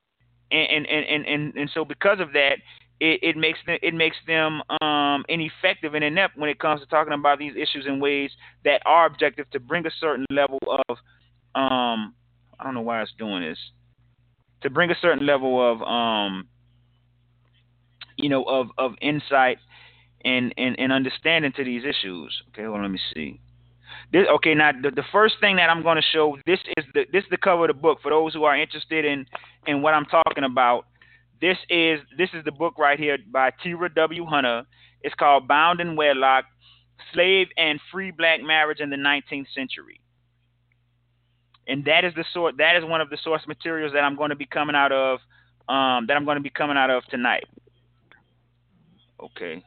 and and, and and and so because of that, it, it makes them it makes them um, ineffective and inept when it comes to talking about these issues in ways that are objective to bring a certain level of um, I don't know why it's doing this to bring a certain level of um, you know of of insight and, and, and understanding to these issues. Okay, well let me see. This, okay, now the, the first thing that I'm going to show this is the this is the cover of the book for those who are interested in in what I'm talking about. This is this is the book right here by Tera W. Hunter. It's called Bound in Wedlock: Slave and Free Black Marriage in the 19th Century. And that is the sort that is one of the source materials that I'm going to be coming out of um, that I'm going to be coming out of tonight. Okay.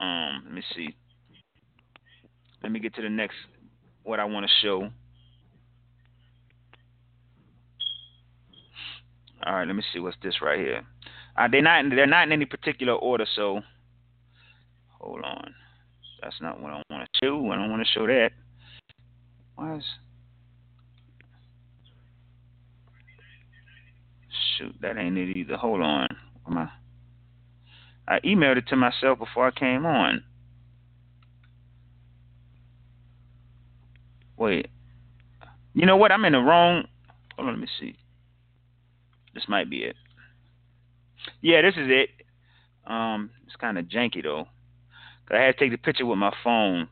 Um, let me see. Let me get to the next what I want to show. All right, let me see what's this right here. Uh, they're not they're not in any particular order, so hold on. That's not what I want to show. I don't want to show that. Why is shoot? That ain't it either. Hold on. Am I? I emailed it to myself before I came on. Wait. You know what? I'm in the wrong. Hold on, let me see. This might be it. Yeah, this is it. Um, it's kind of janky though. 'Cause I had to take the picture with my phone.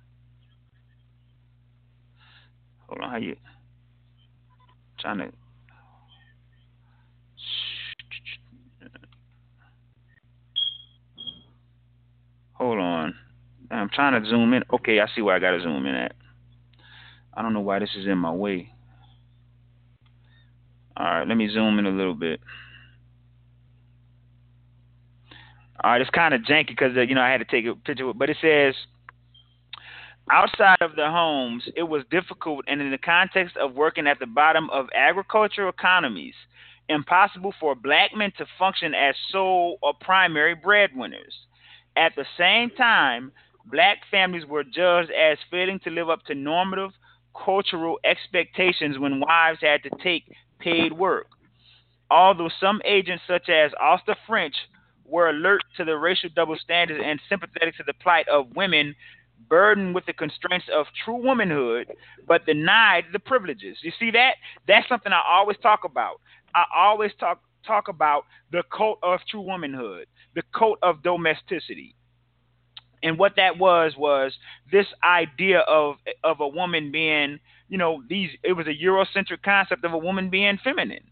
Hold on, how you trying to? Hold on. I'm trying to zoom in. Okay, I see where I gotta zoom in at. I don't know why this is in my way. All right, let me zoom in a little bit. All right, it's kind of janky because uh, you know I had to take a picture, but it says outside of the homes, it was difficult, and in the context of working at the bottom of agricultural economies, impossible for black men to function as sole or primary breadwinners. At the same time, black families were judged as failing to live up to normative cultural expectations when wives had to take paid work. Although some agents, such as Austa French, were alert to the racial double standards and sympathetic to the plight of women burdened with the constraints of true womanhood, but denied the privileges. You see that? That's something I always talk about. I always talk talk about the cult of true womanhood, the cult of domesticity. And what that was was this idea of of a woman being, you know, these it was a Eurocentric concept of a woman being feminine.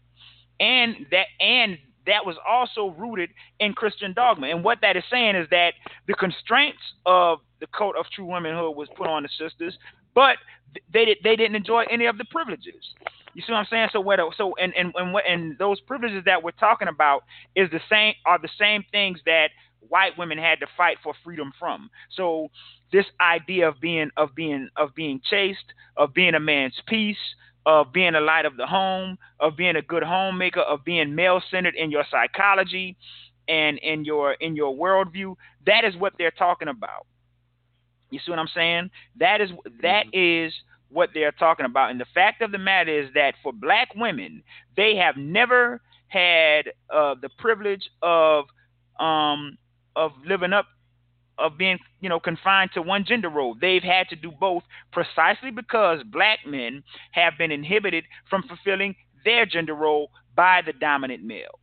And that and that was also rooted in Christian dogma. And what that is saying is that the constraints of the cult of true womanhood was put on the sisters, but they did, they didn't enjoy any of the privileges. You see what I'm saying? So what? So and and and what? And those privileges that we're talking about is the same are the same things that white women had to fight for freedom from. So this idea of being of being of being chaste, of being a man's peace, of being a light of the home, of being a good homemaker, of being male centered in your psychology and in your in your worldview. That is what they're talking about. You see what I'm saying? That is that mm-hmm. is what they're talking about. And the fact of the matter is that for black women, they have never had uh, the privilege of um, of living up of being, you know, confined to one gender role. They've had to do both precisely because black men have been inhibited from fulfilling their gender role by the dominant male.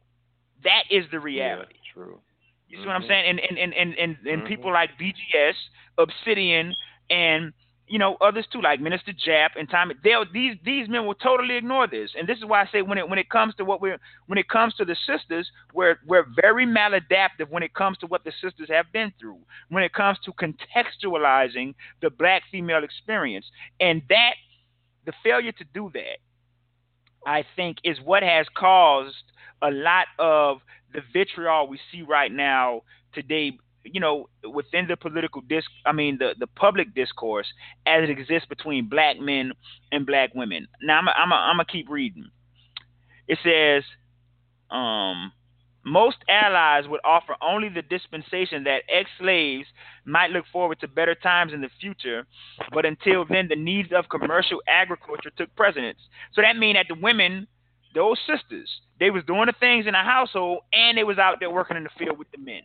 That is the reality. Yeah, true. You see mm-hmm. what I'm mm-hmm. saying? And and and and and, and mm-hmm. people like BGS, Obsidian, and you know, others too, like Minister Jap and Tommy. They these these men will totally ignore this, and this is why I say when it when it comes to what we're when it comes to the sisters, we're we're very maladaptive when it comes to what the sisters have been through. When it comes to contextualizing the black female experience, and that the failure to do that, I think, is what has caused a lot of the vitriol we see right now today you know, within the political disc, I mean, the, the public discourse as it exists between black men and black women. Now, I'm I'm I'm gonna keep reading. It says, um, most allies would offer only the dispensation that ex-slaves might look forward to better times in the future, but until then, the needs of commercial agriculture took precedence. So that means that the women, those sisters, they was doing the things in the household and they was out there working in the field with the men.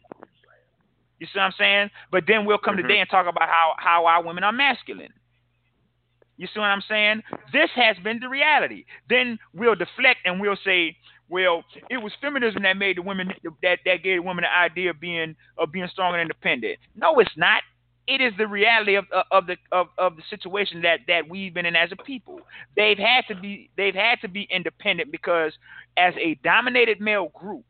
You see what I'm saying? But then we'll come mm-hmm. today and talk about how how our women are masculine. You see what I'm saying? This has been the reality. Then we'll deflect and we'll say, well, it was feminism that made the women that that gave women the idea of being of being strong and independent. No, it's not. It is the reality of of the of, of the situation that that we've been in as a people. They've had to be they've had to be independent because as a dominated male group,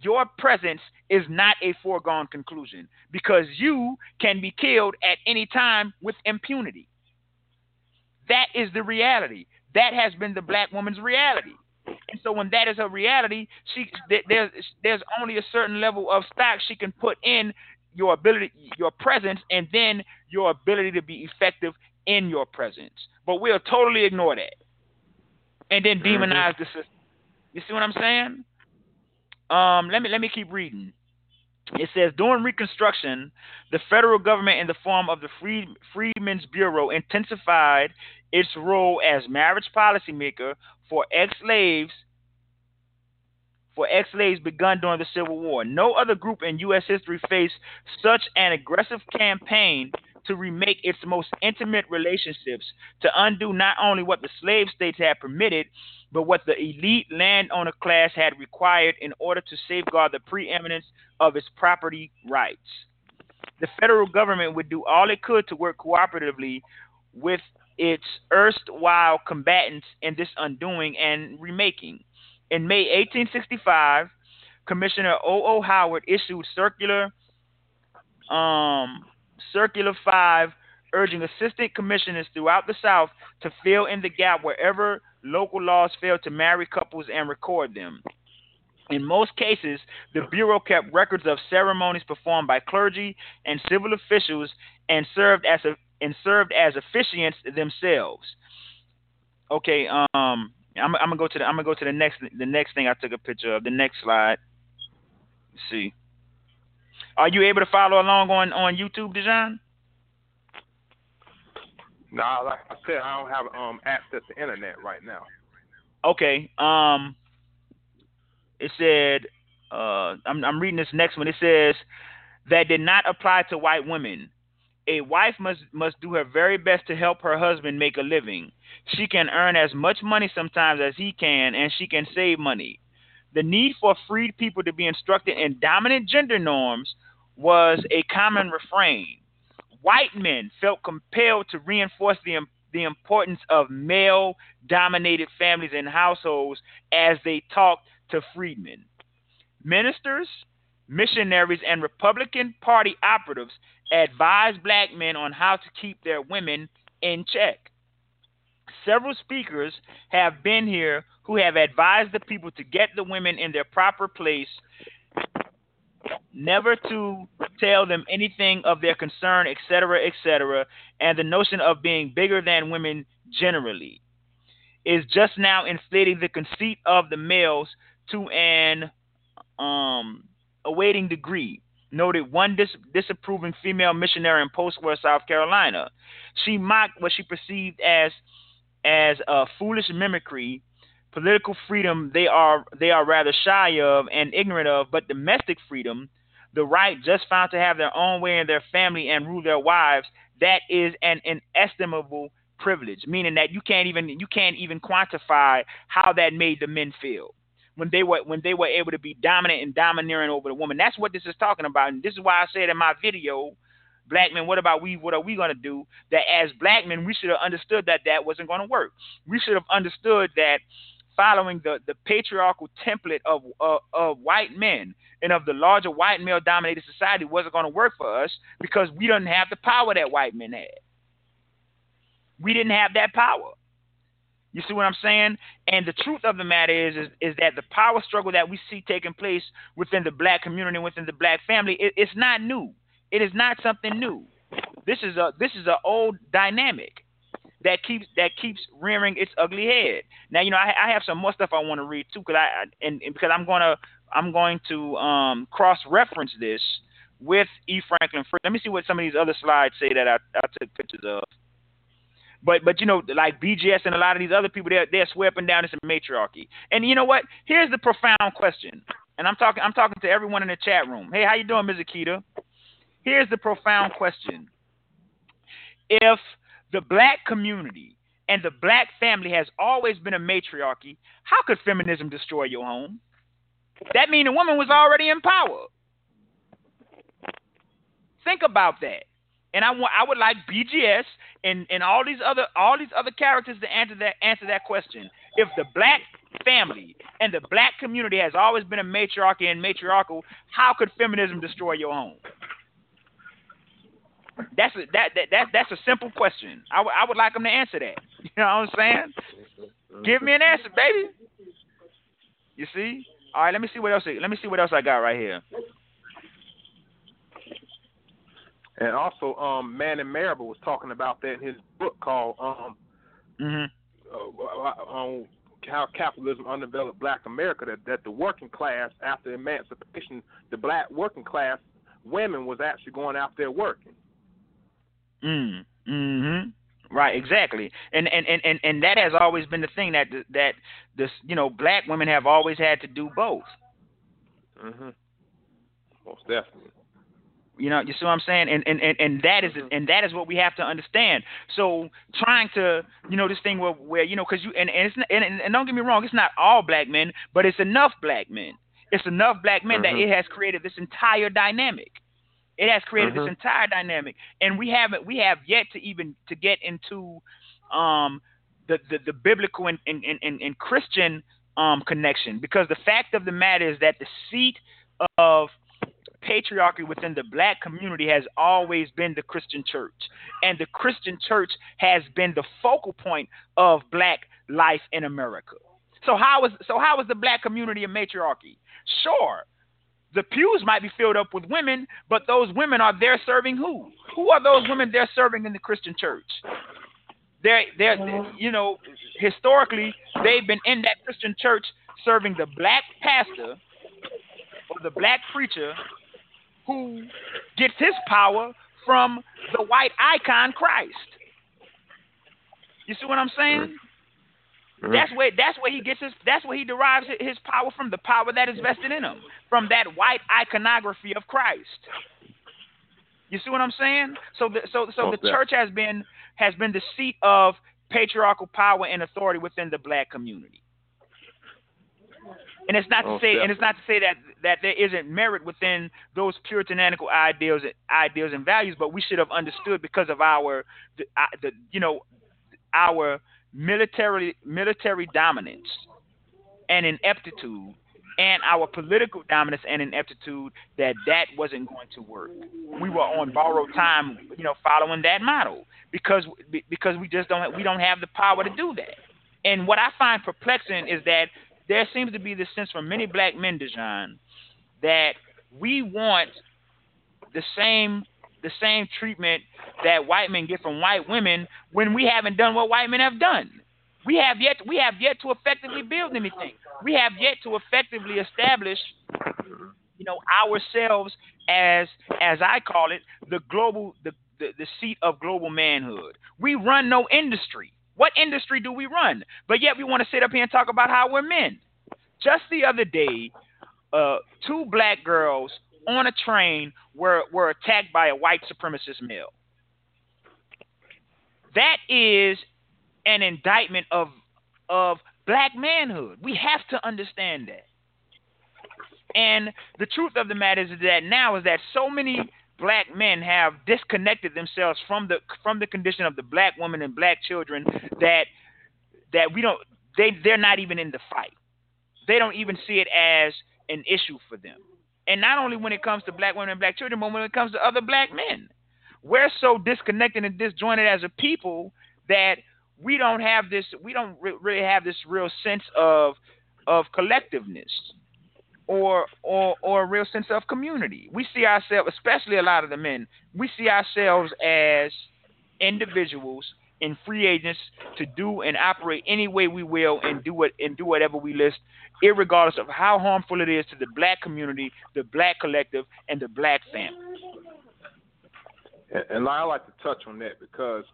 your presence is not a foregone conclusion because you can be killed at any time with impunity. That is the reality. That has been the black woman's reality. And so when that is her reality, she there's there's only a certain level of stock she can put in your ability, your presence, and then your ability to be effective in your presence. But we'll totally ignore that, and then mm-hmm. demonize the system. You see what I'm saying? Um, let me let me keep reading. It says during Reconstruction, the federal government, in the form of the Free, Freedmen's Bureau, intensified its role as marriage policymaker for ex-slaves for ex-slaves begun during the Civil War. No other group in U.S. history faced such an aggressive campaign to remake its most intimate relationships, to undo not only what the slave states had permitted, but what the elite landowner class had required in order to safeguard the preeminence of its property rights. The federal government would do all it could to work cooperatively with its erstwhile combatants in this undoing and remaking. In May 1865, Commissioner O. O. Howard issued circular um, Circular 5 urging assistant commissioners throughout the South to fill in the gap wherever local laws failed to marry couples and record them. In most cases, the Bureau kept records of ceremonies performed by clergy and civil officials and served as a, and served as officiants themselves. Okay, um, I'm, I'm, gonna go to the I'm gonna go to the next the next thing I took a picture of. The next slide. Let's see. Are you able to follow along on on YouTube, Desjon? No, like I said, I don't have um access to internet right now. Okay. Um. it said, uh, I'm, I'm reading this next one. It says that did not apply to white women. A wife must must do her very best to help her husband make a living. She can earn as much money sometimes as he can, and she can save money. The need for freed people to be instructed in dominant gender norms was a common refrain. White men felt compelled to reinforce the the importance of male dominated families and households as they talked to freedmen. Ministers, missionaries, and Republican Party operatives advised black men on how to keep their women in check. Several speakers have been here who have advised the people to get the women in their proper place, never to tell them anything of their concern, etc., etc., and the notion of being bigger than women generally is just now inflating the conceit of the males to an um, awaiting degree noted one dis- disapproving female missionary in post-war South Carolina. She mocked what she perceived as as a foolish mimicry, political freedom they are they are rather shy of and ignorant of, but domestic freedom, the right just found to have their own way in their family and rule their wives, that is an inestimable privilege, meaning that you can't even you can't even quantify how that made the men feel when they were when they were able to be dominant and domineering over the woman. That's what this is talking about, and this is why I said in my video, black men, what about we? What are we going to do? That as black men, we should have understood that that wasn't going to work. We should have understood that following the, the patriarchal template of, uh, of white men and of the larger white male dominated society wasn't going to work for us because we didn't have the power that white men had. We didn't have that power. You see what I'm saying? And the truth of the matter is, is, is that the power struggle that we see taking place within the black community, within the black family, it, it's not new. It is not something new. This is a this is an old dynamic that keeps that keeps rearing its ugly head. Now, you know, I, I have some more stuff I want to read too, because I and, and because I'm gonna I'm going to um, cross reference this with E. Franklin. Let me see what some of these other slides say that I, I took pictures of. But but you know, like BGS and a lot of these other people, they're they're sweeping down this matriarchy. And you know what? Here's the profound question. And I'm talking I'm talking to everyone in the chat room. Hey, how you doing, Ms. Akita? Here's the profound question. If the black community and the black family has always been a matriarchy, how could feminism destroy your home? That means the woman was already in power. Think about that. And I want I would like BGS and, and all these other all these other characters to answer that answer that question. If the black family and the black community has always been a matriarchy and matriarchal, how could feminism destroy your home? That's a, that, that that that's a simple question. I, w- I would like them to answer that. You know what I'm saying? Give me an answer, baby. You see? All right, let me see what else. Let me see what else I got right here. And also, um, Manning Marable was talking about that in his book called um, mm-hmm. uh, on how capitalism undeveloped Black America. That that the working class, after emancipation, the Black working class women was actually going out there working. Mm. Hmm. Right. Exactly. And, and and and and that has always been the thing that that this you know black women have always had to do both. Mhm. Most definitely. You know, you see what I'm saying? And and, and, and that is Mm-hmm. and that is what we have to understand. So trying to, you know, this thing where, where you know, because you and and, it's not, and and don't get me wrong, it's not all black men, but it's enough black men. It's enough black men Mhm. that it has created this entire dynamic. It has created Mhm. this entire dynamic, and we haven't we have yet to even to get into um the the, the biblical and and, and, and Christian um connection because the fact of the matter is that the seat of patriarchy within the black community has always been the Christian church. And the Christian church has been the focal point of black life in America. So how is so how is the black community a matriarchy? Sure. The pews might be filled up with women, but those women are there serving who? Who are those women they're serving in the Christian church? They're, they're, mm-hmm. you know, historically, they've been in that Christian church serving the black pastor or the black preacher who gets his power from the white icon Christ. You see what I'm saying? Mm-hmm. Mm-hmm. That's where that's where he gets his that's where he derives his power from the power that is vested in him from that white iconography of Christ. You see what I'm saying? So the, so so the church has been has been the seat of patriarchal power and authority within the black community. And it's not to say, and it's not to say that that there isn't merit within those puritanical ideals, ideals and values, but we should have understood because of our, the, uh, the you know, our military military dominance and ineptitude, and our political dominance and ineptitude that that wasn't going to work. We were on borrowed time, you know, following that model because because we just don't we don't have the power to do that. And what I find perplexing is that there seems to be this sense from many black men, Desjon, that we want the same the same treatment that white men get from white women when we haven't done what white men have done. We have yet we have yet to effectively build anything. We have yet to effectively establish you know ourselves as as I call it the global the, the, the seat of global manhood. We run no industry. What industry do we run? But yet we want to sit up here and talk about how we're men. Just the other day, uh, two black girls on a train were, were attacked by a white supremacist male. That is an indictment of of black manhood. We have to understand that. And the truth of the matter is that now is that so many black men have disconnected themselves from the from the condition of the black woman and black children that that we don't they they're not even in the fight. They don't even see it as an issue for them. And not only when it comes to black women and black children, but when it comes to other black men. We're so disconnected and disjointed as a people that we don't have this we don't re- really have this real sense of of collectiveness or or or a real sense of community. We see ourselves, especially a lot of the men, we see ourselves as individuals and free agents to do and operate any way we will and do it and do whatever we list, regardless of how harmful it is to the black community, the black collective, and the black family. And, and I like to touch on that because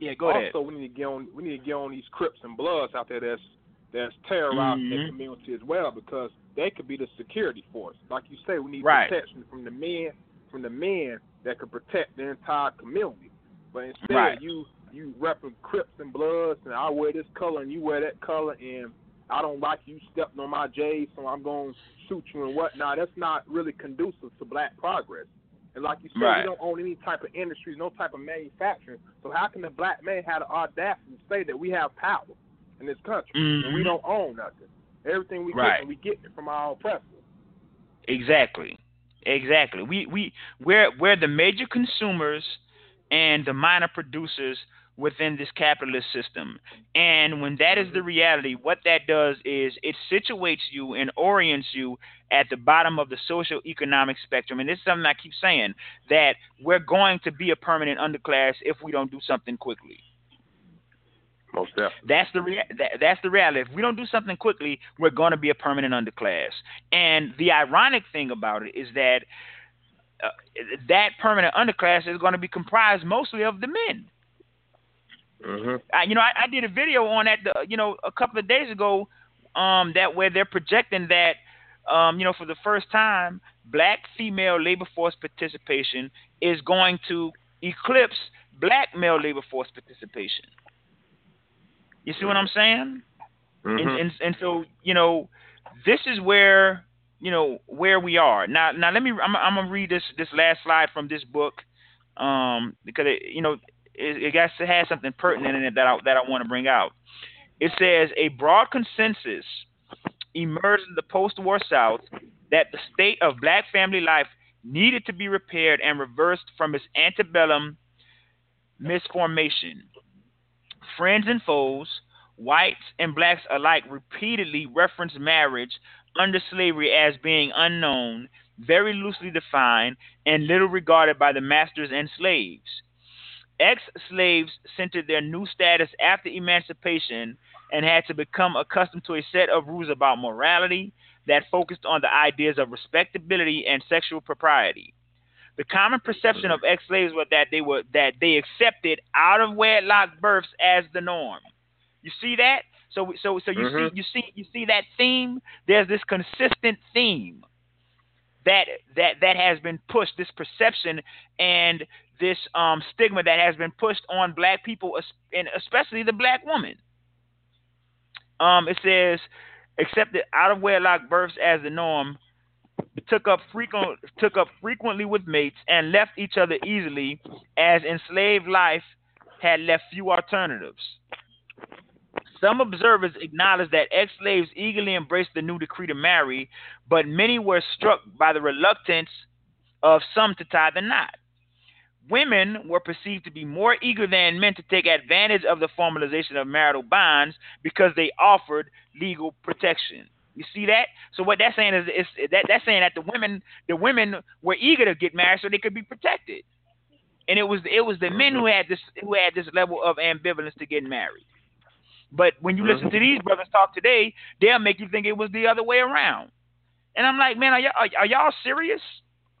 yeah, go also ahead. we need to get on we need to get on these Crips and Bloods out there that's that's terrorizing mm-hmm. the community as well because they could be the security force. Like you say, we need right. protection from the men from the men that could protect the entire community. But instead, right. you you repping Crips and Bloods, and I wear this color and you wear that color, and I don't like you stepping on my J's, so I'm going to shoot you and whatnot. That's not really conducive to black progress. And like you said, right. we don't own any type of industry, no type of manufacturing. So how can the black man have the audacity to say that we have power in this country mm-hmm. and we don't own nothing? Everything we right. get, we get it from our oppressors. Exactly, exactly. We we we're we're the major consumers and the minor producers within this capitalist system. And when that is the mm-hmm. reality, what that does is it situates you and orients you at the bottom of the social economic spectrum. And this is something I keep saying that we're going to be a permanent underclass if we don't do something quickly. Most definitely. That's the rea- that, that's the reality. If we don't do something quickly, we're going to be a permanent underclass. And the ironic thing about it is that uh, that permanent underclass is going to be comprised mostly of the men. Mm-hmm. I, you know, I, I did a video on that, the, you know, a couple of days ago, um, that where they're projecting that, um, you know, for the first time, black female labor force participation is going to eclipse black male labor force participation. You see what I'm saying? Mm-hmm. And, and and so you know, this is where you know where we are now. Now let me. I'm, I'm gonna read this this last slide from this book, um, because it, you know it, it have something pertinent in it that I, that I want to bring out. It says a broad consensus emerged in the post-war South that the state of black family life needed to be repaired and reversed from its antebellum misformation. Friends and foes, whites and blacks alike, repeatedly referenced marriage under slavery as being unknown, very loosely defined, and little regarded by the masters and slaves. Ex slaves centered their new status after emancipation and had to become accustomed to a set of rules about morality that focused on the ideas of respectability and sexual propriety. The common perception of ex slaves was that they were that they accepted out of wedlock births as the norm. You see that? So so so you Mhm. see you see you see that theme. There's this consistent theme that that that has been pushed. This perception and this um, stigma that has been pushed on black people, and especially the black woman. Um, it says, accepted out of wedlock births as the norm, took up frequent took up frequently with mates, and left each other easily, as enslaved life had left few alternatives. Some observers acknowledge that ex-slaves eagerly embraced the new decree to marry, but many were struck by the reluctance of some to tie the knot. Women were perceived to be more eager than men to take advantage of the formalization of marital bonds because they offered legal protection. You see that? So what that's saying is, is that that's saying that the women the women were eager to get married so they could be protected, and it was it was the men who had this who had this level of ambivalence to getting married. But when you mm-hmm. listen to these brothers talk today, they'll make you think it was the other way around. And I'm like, man, are y'all, are, are y'all serious?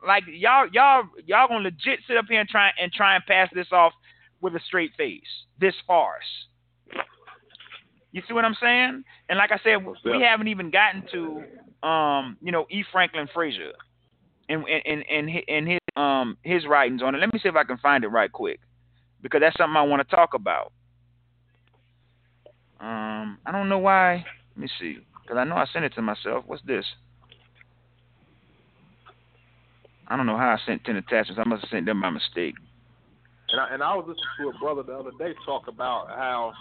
Like y'all y'all y'all gonna legit sit up here and try and try and pass this off with a straight face? This farce. You see what I'm saying? And like I said, we haven't even gotten to um, you know, E. Franklin Frazier and and and and his um his writings on it. Let me see if I can find it right quick because that's something I want to talk about. Um, I don't know why. Let me see, because I know I sent it to myself. What's this? I don't know how I sent ten attachments. I must have sent them by mistake. And I, and I was listening to a brother the other day talk about how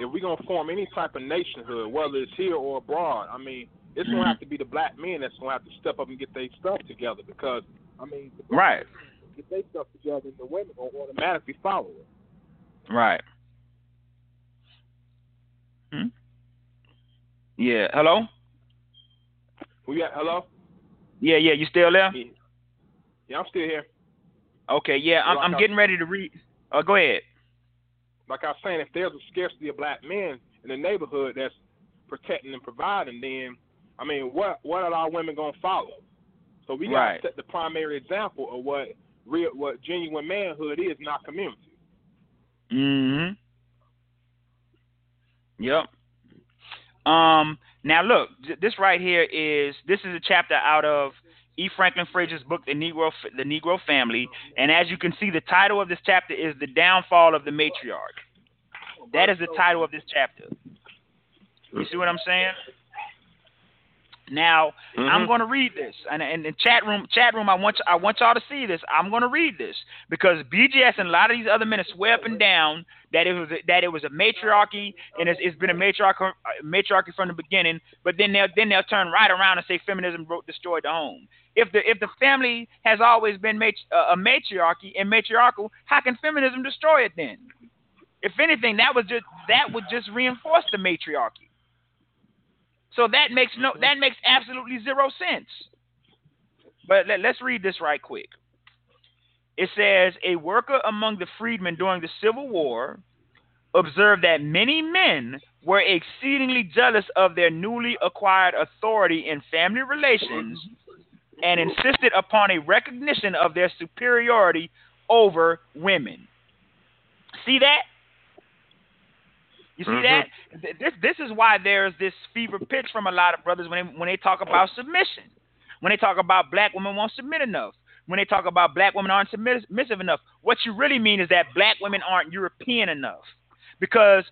if we're gonna form any type of nationhood, whether it's here or abroad, I mean, it's Mhm. gonna have to be the black men that's gonna have to step up and get their stuff together because I mean, the black Right, get their stuff together, and the women gonna automatically follow it. right. Hmm. Yeah. Hello. Who you at? Hello? Yeah, yeah. You still there? Yeah. Yeah, I'm still here. Okay. Yeah, I'm, Like I'm getting ready to read. Oh, go ahead. Like I was saying, if there's a scarcity of black men in the neighborhood that's protecting and providing, then I mean, what what are our women gonna follow? So we gotta Right. set the primary example of what real, what genuine manhood is in our community. Mm-hmm. Yep. Um. Now look, this right here is this is a chapter out of E. Franklin Frazier's book, The Negro The Negro Family, and as you can see, the title of this chapter is "The Downfall of the Matriarch." That is the title of this chapter. You see what I'm saying? Now I'm mm-hmm. going to read this, and in the chat room, chat room, I want I want y'all to see this. I'm going to read this because BGS and a lot of these other men swear up and down that it was a, that it was a matriarchy, and it's, it's been a matriarchy, uh, matriarchy from the beginning. But then they'll then they'll turn right around and say feminism destroyed the home. If the if the family has always been uh, a matriarchy and matriarchal, how can feminism destroy it then? If anything, that was just that would just reinforce the matriarchy. So that makes no that makes absolutely zero sense. But let, let's read this right quick. It says a worker among the freedmen during the Civil War observed that many men were exceedingly jealous of their newly acquired authority in family relations and insisted upon a recognition of their superiority over women. See that? You see Mhm. that? This this is why there's this fever pitch from a lot of brothers when they, when they talk about submission. When they talk about black women won't submit enough. When they talk about black women aren't submissive enough. What you really mean is that black women aren't European enough. Because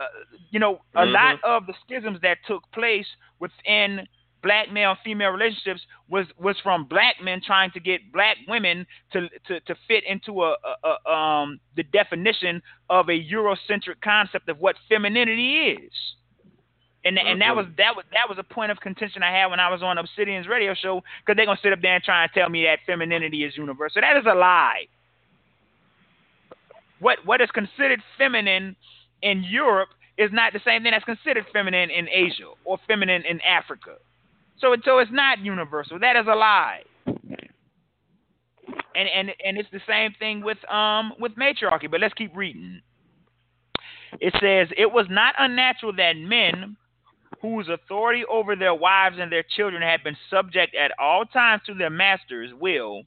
uh, you know, a Mhm. lot of the schisms that took place within black male female relationships was was from black men trying to get black women to to, to fit into a, a, a um the definition of a Eurocentric concept of what femininity is. And and that was that was that was a point of contention I had when I was on Obsidian's radio show because they're gonna sit up there and try and tell me that femininity is universal. That is a lie. What what is considered feminine in Europe is not the same thing that's considered feminine in Asia or feminine in Africa. So so it's not universal. That is a lie. And and and it's the same thing with um with matriarchy. But let's keep reading. It says it was not unnatural that men whose authority over their wives and their children had been subject at all times to their master's will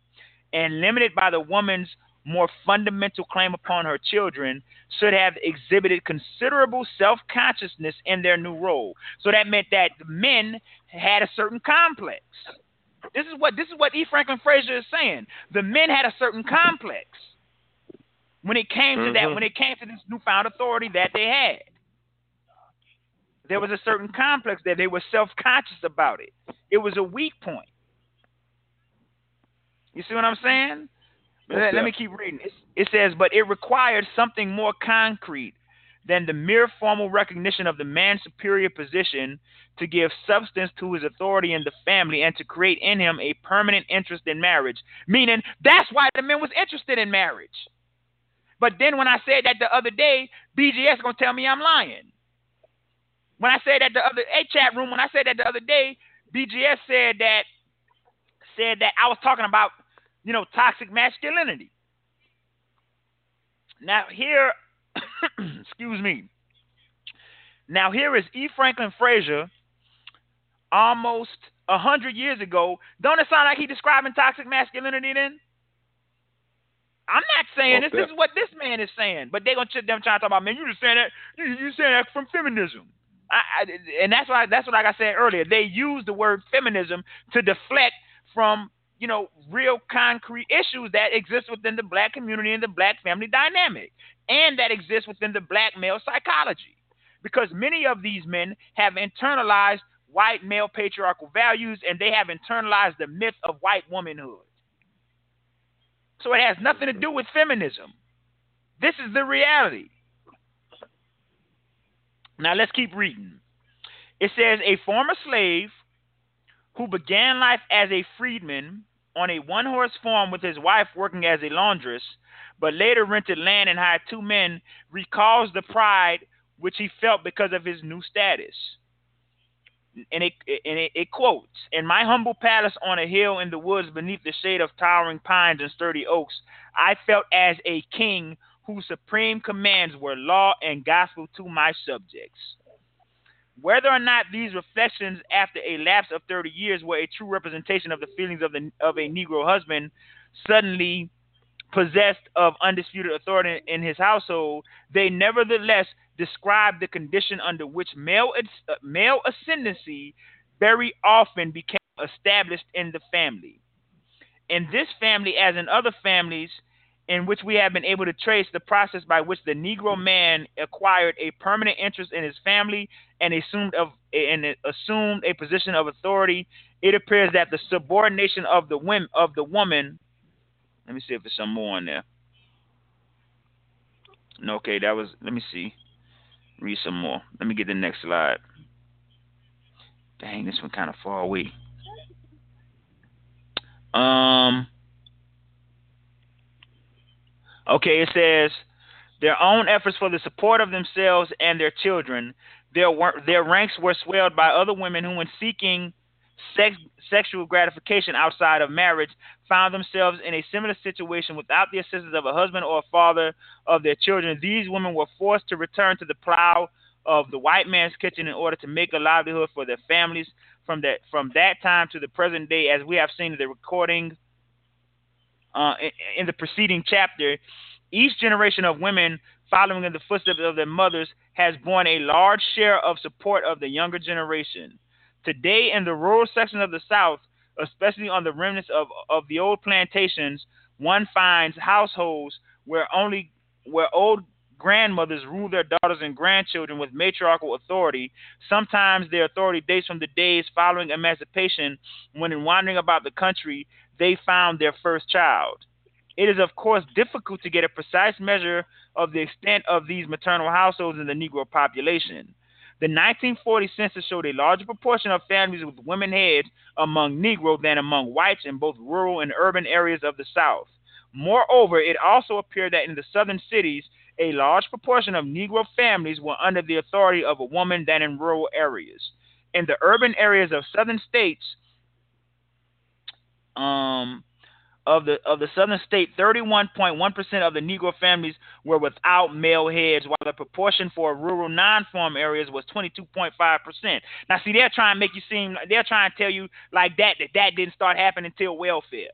and limited by the woman's more fundamental claim upon her children, should have exhibited considerable self consciousness in their new role. So that meant that men had a certain complex. This is what this is what E. Franklin Frazier is saying. The men had a certain complex when it came to mm-hmm. that, when it came to this newfound authority that they had. There was a certain complex that they were self conscious about it. It was a weak point. You see what I'm saying? Let, let, me keep reading. It, it says, but it required something more concrete than the mere formal recognition of the man's superior position to give substance to his authority in the family and to create in him a permanent interest in marriage. Meaning, that's why the man was interested in marriage. But then when I said that the other day, BGS gonna tell me I'm lying. When I said that the other a chat room, when I said that the other day, BGS said that said that I was talking about, you know, toxic masculinity. Now here, excuse me. Now here is E. Franklin Frazier, almost a hundred years ago. Don't it sound like he describing toxic masculinity then? I'm not saying this. This is what this man is saying. But they're gonna them trying to talk about man. You just saying that. You, you saying that from feminism. I, I, and that's why that's what like I said earlier. They use the word feminism to deflect from you know real concrete issues that exist within the black community and the black family dynamic, and that exist within the black male psychology, because many of these men have internalized white male patriarchal values and they have internalized the myth of white womanhood. So it has nothing to do with feminism. This is the reality. Now let's keep reading. It says a former slave who began life as a freedman on a one horse farm with his wife working as a laundress, but later rented land and hired two men, recalls the pride which he felt because of his new status. And it, and it, it quotes In my humble palace on a hill in the woods beneath the shade of towering pines and sturdy oaks, I felt as a king whose supreme commands were law and gospel to my subjects. Whether or not these reflections after a lapse of 30 years were a true representation of the feelings of, the, of a Negro husband suddenly possessed of undisputed authority in his household, they nevertheless describe the condition under which male, uh, male ascendancy very often became established in the family. In this family, as in other families, in which we have been able to trace the process by which the Negro man acquired a permanent interest in his family and assumed of and assumed a position of authority. It appears that the subordination of the women of the woman. Let me see if there's some more on there. Okay, that was. Let me see. Read some more. Let me get the next slide. Dang, this one kind of far away. Um. Okay, it says their own efforts for the support of themselves and their children. Their their ranks were swelled by other women who, in seeking sex, sexual gratification outside of marriage, found themselves in a similar situation without the assistance of a husband or a father of their children. These women were forced to return to the plow of the white man's kitchen in order to make a livelihood for their families. From that from that time to the present day, as we have seen in the recording uh, in, the preceding chapter, each generation of women following in the footsteps of their mothers has borne a large share of support of the younger generation. Today, in the rural section of the South, especially on the remnants of, of the old plantations, one finds households where only where old grandmothers rule their daughters and grandchildren with matriarchal authority. Sometimes their authority dates from the days following emancipation, when in wandering about the country they found their first child. It is, of course, difficult to get a precise measure of the extent of these maternal households in the Negro population. The 1940 census showed a larger proportion of families with women heads among Negro than among whites in both rural and urban areas of the South. Moreover, it also appeared that in the southern cities, a large proportion of Negro families were under the authority of a woman than in rural areas. In the urban areas of southern states, um, of the of the southern state, 31.1% of the Negro families were without male heads, while the proportion for rural non-farm areas was 22.5%. Now, see, they're trying to make you seem they're trying to tell you like that that that didn't start happening until welfare.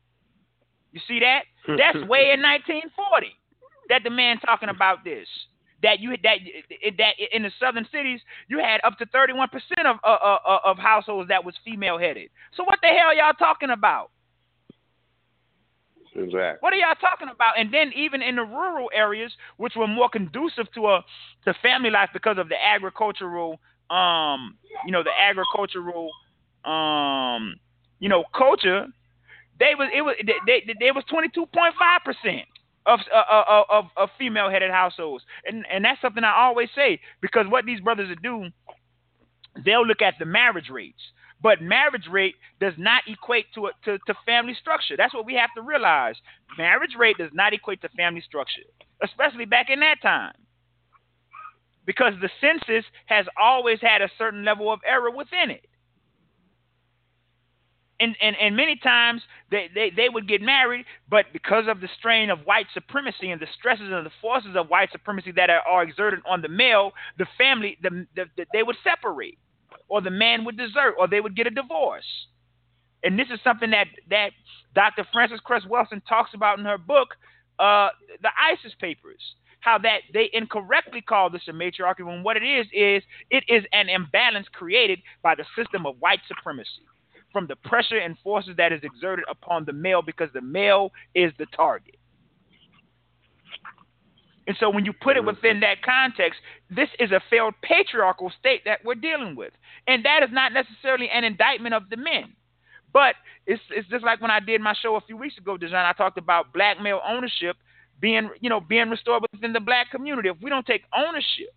You see that? That's way in 1940 that the man talking about this. That you that that in the southern cities you had up to 31 percent of uh, uh, uh, of households that was female headed. So what the hell y'all talking about? Exactly. What are y'all talking about? And then even in the rural areas, which were more conducive to a to family life because of the agricultural, um, you know, the agricultural, um, you know, culture, they was it was they they, they was twenty two point five percent of, uh, uh, uh, of of female headed households, and and that's something I always say because what these brothers do, they'll look at the marriage rates, but marriage rate does not equate to a, to to family structure. That's what we have to realize. Marriage rate does not equate to family structure, especially back in that time, because the census has always had a certain level of error within it and, and, and many times they, they, they would get married, but because of the strain of white supremacy and the stresses and the forces of white supremacy that are, are exerted on the male, the family, the, the, the, they would separate, or the man would desert, or they would get a divorce. And this is something that, that Dr. Frances Cress Welsing talks about in her book, uh, The ISIS Papers how that they incorrectly call this a matriarchy when what it is is it is an imbalance created by the system of white supremacy from the pressure and forces that is exerted upon the male because the male is the target. And so when you put it within mm-hmm. that context, this is a failed patriarchal state that we're dealing with. And that is not necessarily an indictment of the men. But it's it's just like when I did my show a few weeks ago, Desjon, I talked about black male ownership being, you know, being restored within the black community. If we don't take ownership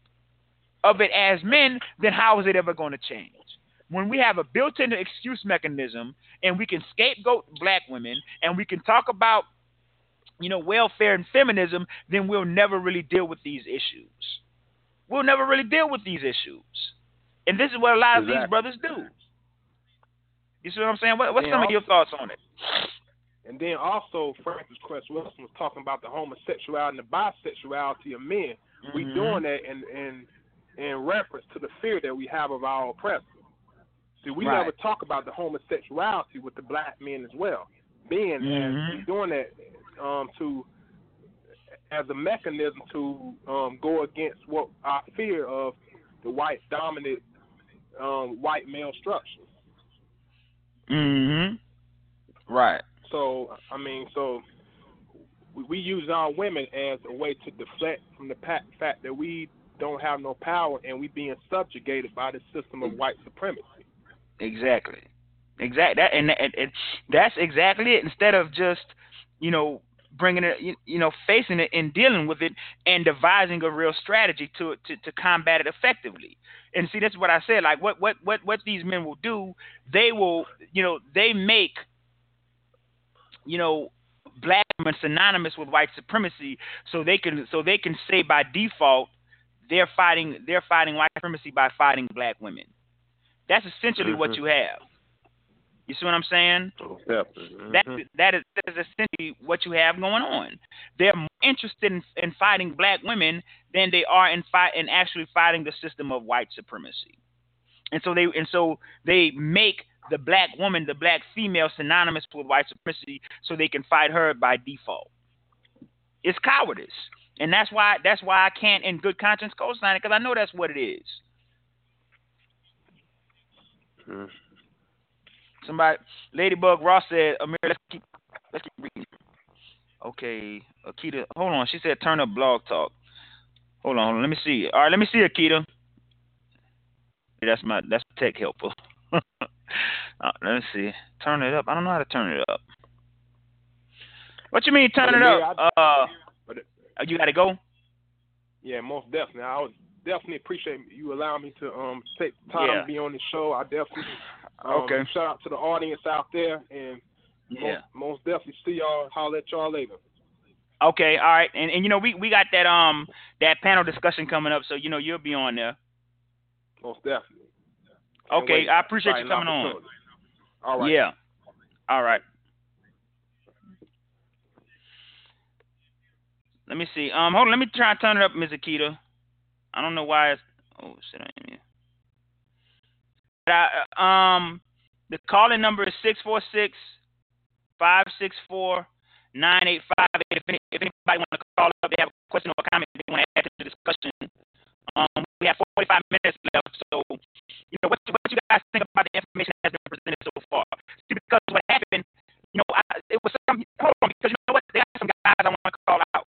of it as men, then how is it ever going to change? when we have a built-in excuse mechanism and we can scapegoat black women and we can talk about you know welfare and feminism then we'll never really deal with these issues we'll never really deal with these issues and this is what a lot of these brothers do you see what i'm saying what, what's some also, of your thoughts on it and then also Frances Cress Welsing was talking about the homosexuality and the bisexuality of men mm-hmm. we doing that in in in reference to the fear that we have of our oppressors See, we right. never talk about the homosexuality with the black men as well. Being mm-hmm. as doing that um, to as a mechanism to um, go against what our fear of the white dominant um, white male structure. Mhm. Right. So I mean, so we, we use our women as a way to deflect from the fact that we don't have no power and we being subjugated by the system of white supremacy. Exactly. Exactly. That and, and, and that's exactly it. Instead of just you know bringing it, you, you know, facing it and dealing with it and devising a real strategy to to to combat it effectively. And see, that's what I said. Like what what what what these men will do, they will, you know, they make, you know, black women synonymous with white supremacy, so they can so they can say by default they're fighting they're fighting white supremacy by fighting black women. That's essentially mm-hmm. what you have. You see what I'm saying? Mm-hmm. That that is that is essentially what you have going on. They're more interested in, in fighting black women than they are in fight in actually fighting the system of white supremacy. And so they and so they make the black woman, the black female, synonymous with white supremacy, so they can fight her by default. It's cowardice, and that's why that's why I can't, in good conscience, co-sign it because I know that's what it is. Mm. Somebody, Ladybug Ross said, Amir, let's keep, let's keep reading. Okay, Akita, hold on. She said turn up blog talk. Hold on, hold on. Let me see. All right, let me see Akita. That's my that's tech helper. uh, let me see. Turn it up. I don't know how to turn it up. What you mean turn it up? Uh, you got to go. Yeah, most definitely. I was definitely appreciate you allowing me to um take time yeah. to be on the show. I definitely um, okay. Shout out to the audience out there, and yeah. most, most definitely see y'all. Holler at y'all later. Okay, all right, and and you know we we got that um that panel discussion coming up, so you know you'll be on there. Most definitely. Can't okay, I appreciate you coming on. All right. Yeah. All right. Let me see. Um, hold on. Let me try and turn it up, Ms. Akita. I don't know why it's oh shit I am here. I, um the calling number is 646 564 985. If, any, if anybody want to call up, they have a question or a comment they want to add to the discussion. Um, we have 45 minutes left, so you know what, what you guys think about the information that has been presented so far. See, because what happened, you know, I, it was some. Hold on, because you know what? There are some guys I want to call out.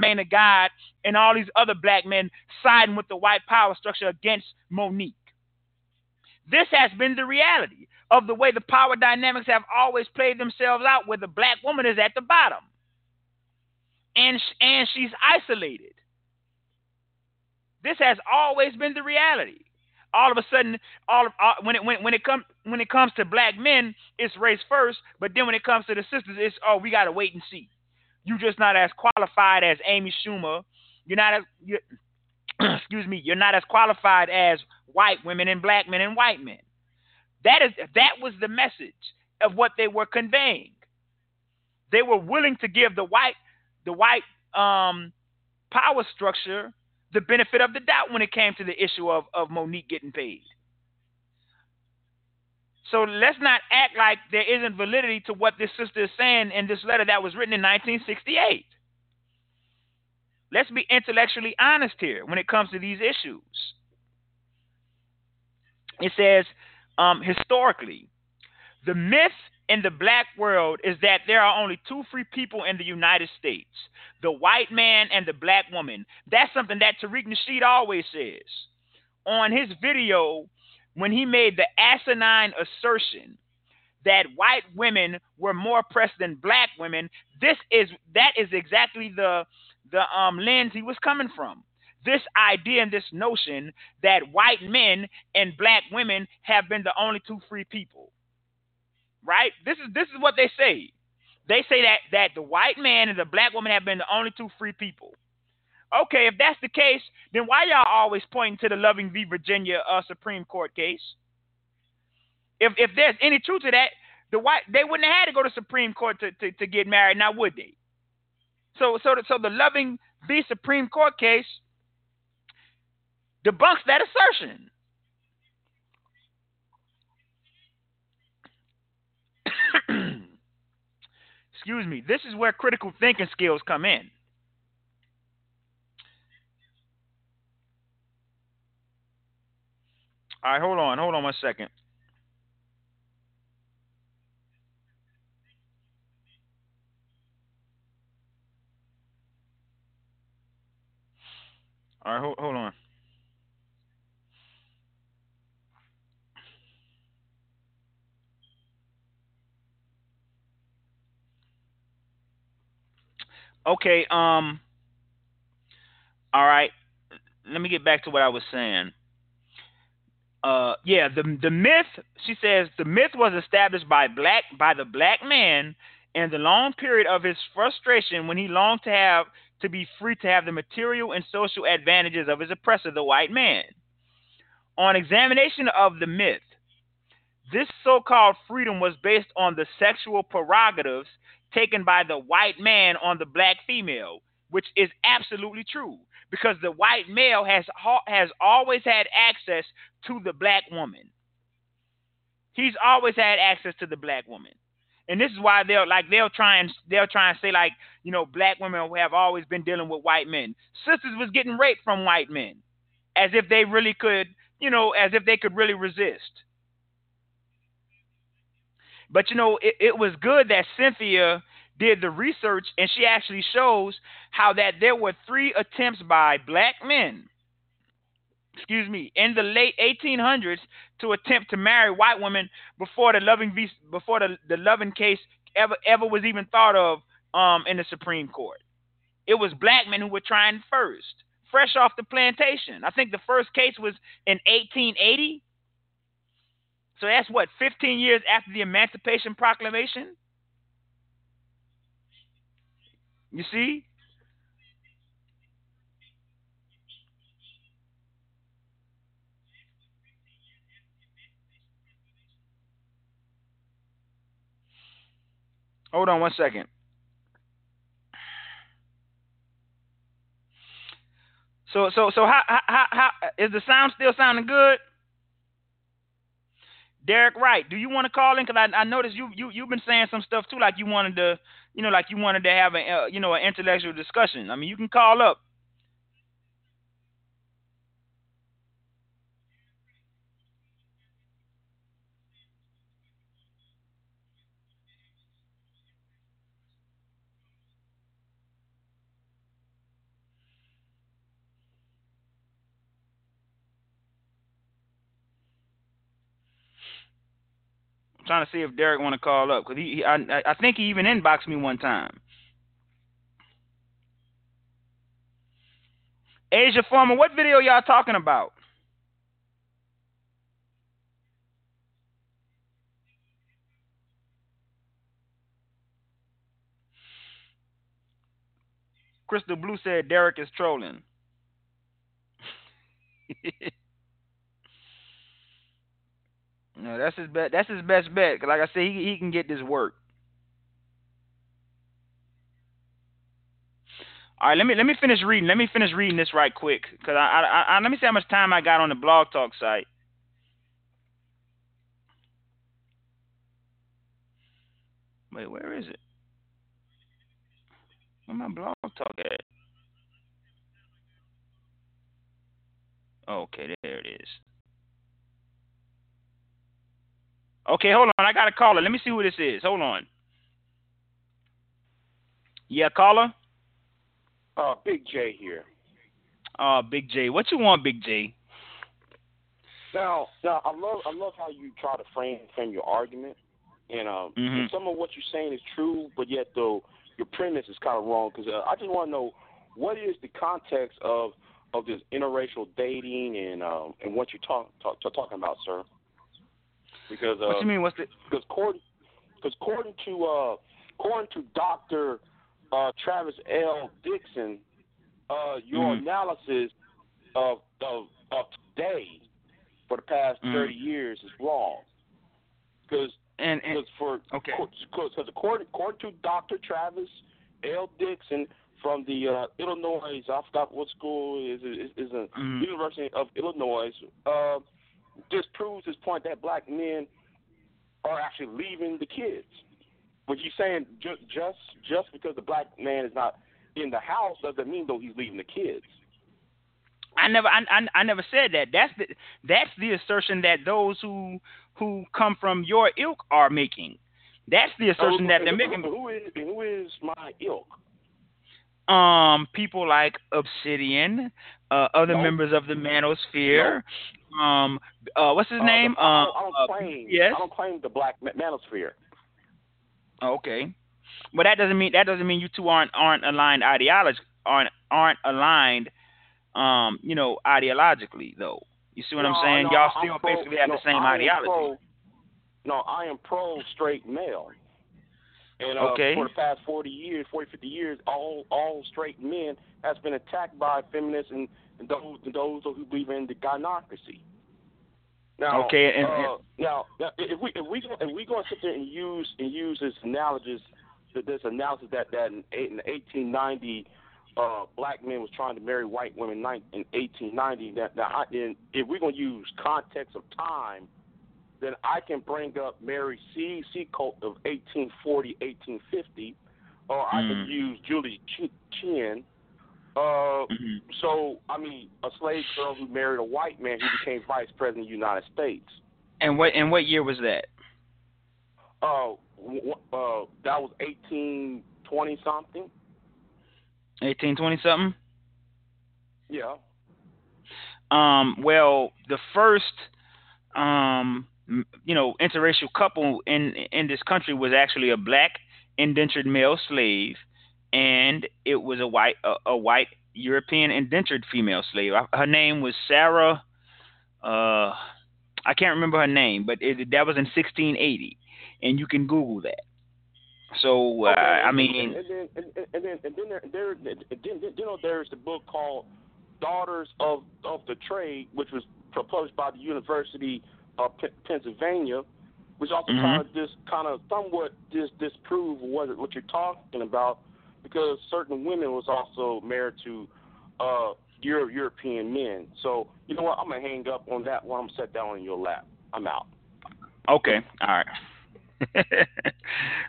Man of God and all these other black men siding with the white power structure against Mo'Nique. This has been the reality of the way the power dynamics have always played themselves out, where the black woman is at the bottom, and and she's isolated. This has always been the reality. All of a sudden, all, of, all when it when, when it comes when it comes to black men, it's race first. But then when it comes to the sisters, it's oh we gotta wait and see. You're just not as qualified as Amy Schumer. You're not as you're, excuse me. You're not as qualified as white women and black men and white men. That is that was the message of what they were conveying. They were willing to give the white the white um, power structure the benefit of the doubt when it came to the issue of, of Mo'Nique getting paid. So let's not act like there isn't validity to what this sister is saying in this letter that was written in 1968. Let's be intellectually honest here when it comes to these issues. It says, um, historically, the myth in the black world is that there are only two free people in the United States the white man and the black woman. That's something that Tariq Nasheed always says. On his video, when he made the asinine assertion that white women were more oppressed than black women, this is that is exactly the the um, lens he was coming from. This idea and this notion that white men and black women have been the only two free people. Right? This is this is what they say. They say that that the white man and the black woman have been the only two free people. Okay, if that's the case, then why y'all always pointing to the Loving v. Virginia uh, Supreme Court case? If if there's any truth to that, the white they wouldn't have had to go to Supreme Court to, to, to get married, now would they? So so so the Loving v. Supreme Court case debunks that assertion. Excuse me. This is where critical thinking skills come in. All right, hold on, hold on one second. All right, hold, hold on. Okay, um all right. Let me get back to what I was saying. Uh yeah, the the myth, she says the myth was established by black by the black man in the long period of his frustration when he longed to have to be free to have the material and social advantages of his oppressor, the white man. On examination of the myth, this so called freedom was based on the sexual prerogatives taken by the white man on the black female, which is absolutely true because the white male has has always had access to the black woman. He's always had access to the black woman. And this is why they'll like they'll try and they'll try and say like, you know, black women have always been dealing with white men. Sisters was getting raped from white men. As if they really could, you know, as if they could really resist. But you know, it, it was good that Cynthia did the research and she actually shows how that there were three attempts by black men excuse me in the late 1800s to attempt to marry white women before the loving before the, the loving case ever ever was even thought of um, in the supreme court. It was black men who were trying first fresh off the plantation. I think the first case was in 1880 so that's what 15 years after the emancipation proclamation You see? Hold on one second. So so so how how how is the sound still sounding good? Derek Wright, do you want to call in? Cause I I noticed you you you've been saying some stuff too, like you wanted to, you know, like you wanted to have a uh, you know an intellectual discussion. I mean, you can call up. Trying to see if Derek want to call up because he, he I I think he even inboxed me one time. Asia Farmer, what video y'all talking about? Crystal Blue said Derek is trolling. no, that's his bet. That's his best bet. like I said, he he can get this work. All right, let me let me finish reading. Let me finish reading this right quick, cause I, I, I let me see how much time I got on the blog talk site. Wait, where is it? Where my blog talk at? Okay, there it is. Okay, hold on. I got a caller. Let me see who this is. Hold on. Yeah, caller. Uh, Big J here. Uh, Big J. What you want, Big J? Now, now I love I love how you try to frame frame your argument, and um, Mhm. some of what you're saying is true, but yet though your premise is kind of wrong. Because uh, I just want to know what is the context of of this interracial dating and um and what you're talk, talk, talking about, sir. Because uh, What you mean? What's the? because according, cause according to uh, according to Doctor uh, Travis L. Dixon, uh, your Mhm. analysis of, of of today for the past Mhm. thirty years is wrong. Because And, and for okay. because according according to Doctor Travis L. Dixon from the uh, Illinois, I forgot what school is is, is a Mhm. University of Illinois. Uh, this proves his point that black men are actually leaving the kids. But you're saying just just just because the black man is not in the house doesn't mean though he's leaving the kids. I never, I, I, I never said that. That's the, that's the assertion that those who who come from your ilk are making. That's the assertion that they're making. Who is who is my ilk? Um, people like Obsidian, uh, other No. members of the Manosphere. Um, uh, what's his Uh, name? the- I Um, don't, I don't uh, claim. yes. I don't claim the black manosphere. Okay, but that doesn't mean that doesn't mean you two aren't aren't aligned ideology aren't aren't aligned. Um, you know, ideologically though. You see what No, I'm saying? Y'all I'm still pro- basically have no, the same I ideology. pro- no, I am pro straight male. And uh, Okay. for the past 40 years, 40, 50 years, all all straight men has been attacked by feminists and, and those and those who believe in the gynocracy. Now, Okay, and- uh, now, now, if we if we if we going to sit there and use and use this analogous this analysis that that in, eight- in 1890 uh, black men was trying to marry white women in 1890. That now, I, and if we're gonna use context of time, then I can bring up Mary C. Seacole of 1840, 1850, or I Mm. could use Julie Ch- Chinn. Uh, Mhm. so I mean, a slave girl who married a white man who became vice president of the United States. And what and what year was that? Uh, w- w- uh, that was 1820 something. 1820 something. Yeah. Um, well, the first, um, you know, interracial couple in in this country was actually a black indentured male slave, and it was a white a, a white European indentured female slave. Her name was Sarah. Uh, I can't remember her name, but it, that was in 1680, and you can Google that. So uh, Okay, I mean, and, then and, and- and then and then there, there then you know there's the book called Daughters of of the Trade, which was proposed by the University of P- Pennsylvania, which also Mhm. kind of just kind of somewhat dis disprove what what you're talking about, because certain women was also married to uh Euro- European men. So you know what? I'm gonna hang up on that one. I'm gonna set that on your lap. I'm out. Okay, all right.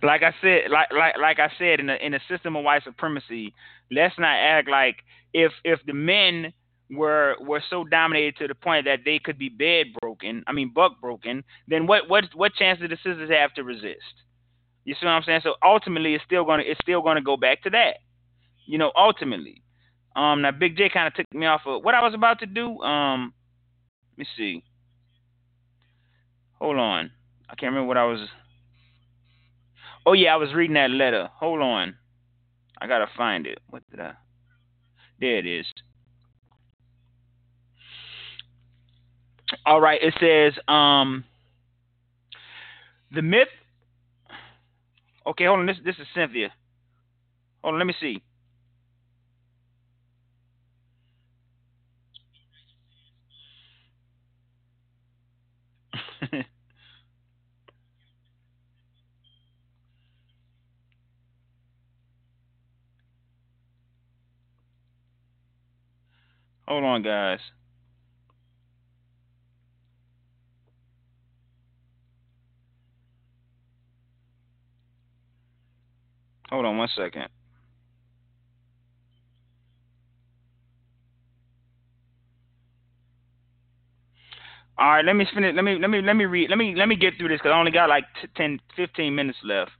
like I said, like like like I said, in a in a system of white supremacy, let's not act like if if the men were were so dominated to the point that they could be bed broken, I mean buck broken, then what what what chance do the scissors have to resist? You see what I'm saying? So ultimately, it's still gonna it's still gonna go back to that. You know, ultimately. Um, now Big J kind of took me off of what I was about to do. Um, let me see. Hold on, I can't remember what I was. Oh yeah, I was reading that letter. Hold on, I gotta find it. What did I? There it is. All right, it says um the myth. Okay, hold on. This this is Cynthia. Hold on, let me see. Hold on, guys. Hold on one second. All right, let me finish. Let me let me let me read. Let me let me get through this because I only got like t- 10, 15 minutes left.